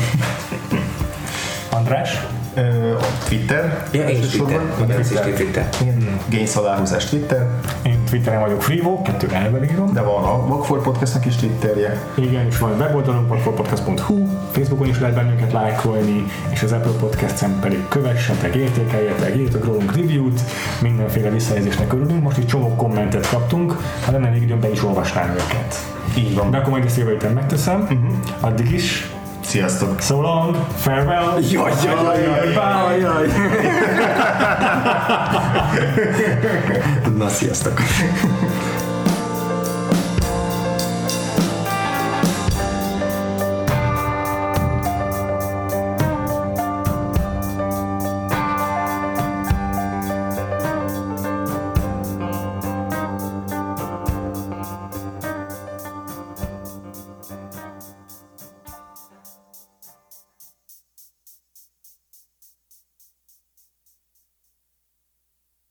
Speaker 1: András?
Speaker 2: A Twitter.
Speaker 3: Ja, én is Twitter. Igen, ez is Twitter.
Speaker 2: Gains aláhúzás Twitter,
Speaker 1: Én Twitteren vagyok Frivo, kettő elvel írom.
Speaker 2: de van a Vagfor Podcastnak is Twitterje.
Speaker 1: Igen, és van weboldalunk, podcast.hu, Facebookon is lehet bennünket lájkolni, és az Apple Podcast-en pedig kövessetek, értékeljetek, írjatok rólunk review-t, mindenféle visszajelzésnek örülünk. Most egy csomó kommentet kaptunk, ha lenne még időm, be is olvasnám őket.
Speaker 2: Így van.
Speaker 1: De akkor majd ezt jövő héten megteszem. Uh-huh. Addig is.
Speaker 2: Sziasztok!
Speaker 1: So long, farewell.
Speaker 3: Jaj, jaj, jaj, jaj, jaj. *laughs* Na, sziasztok!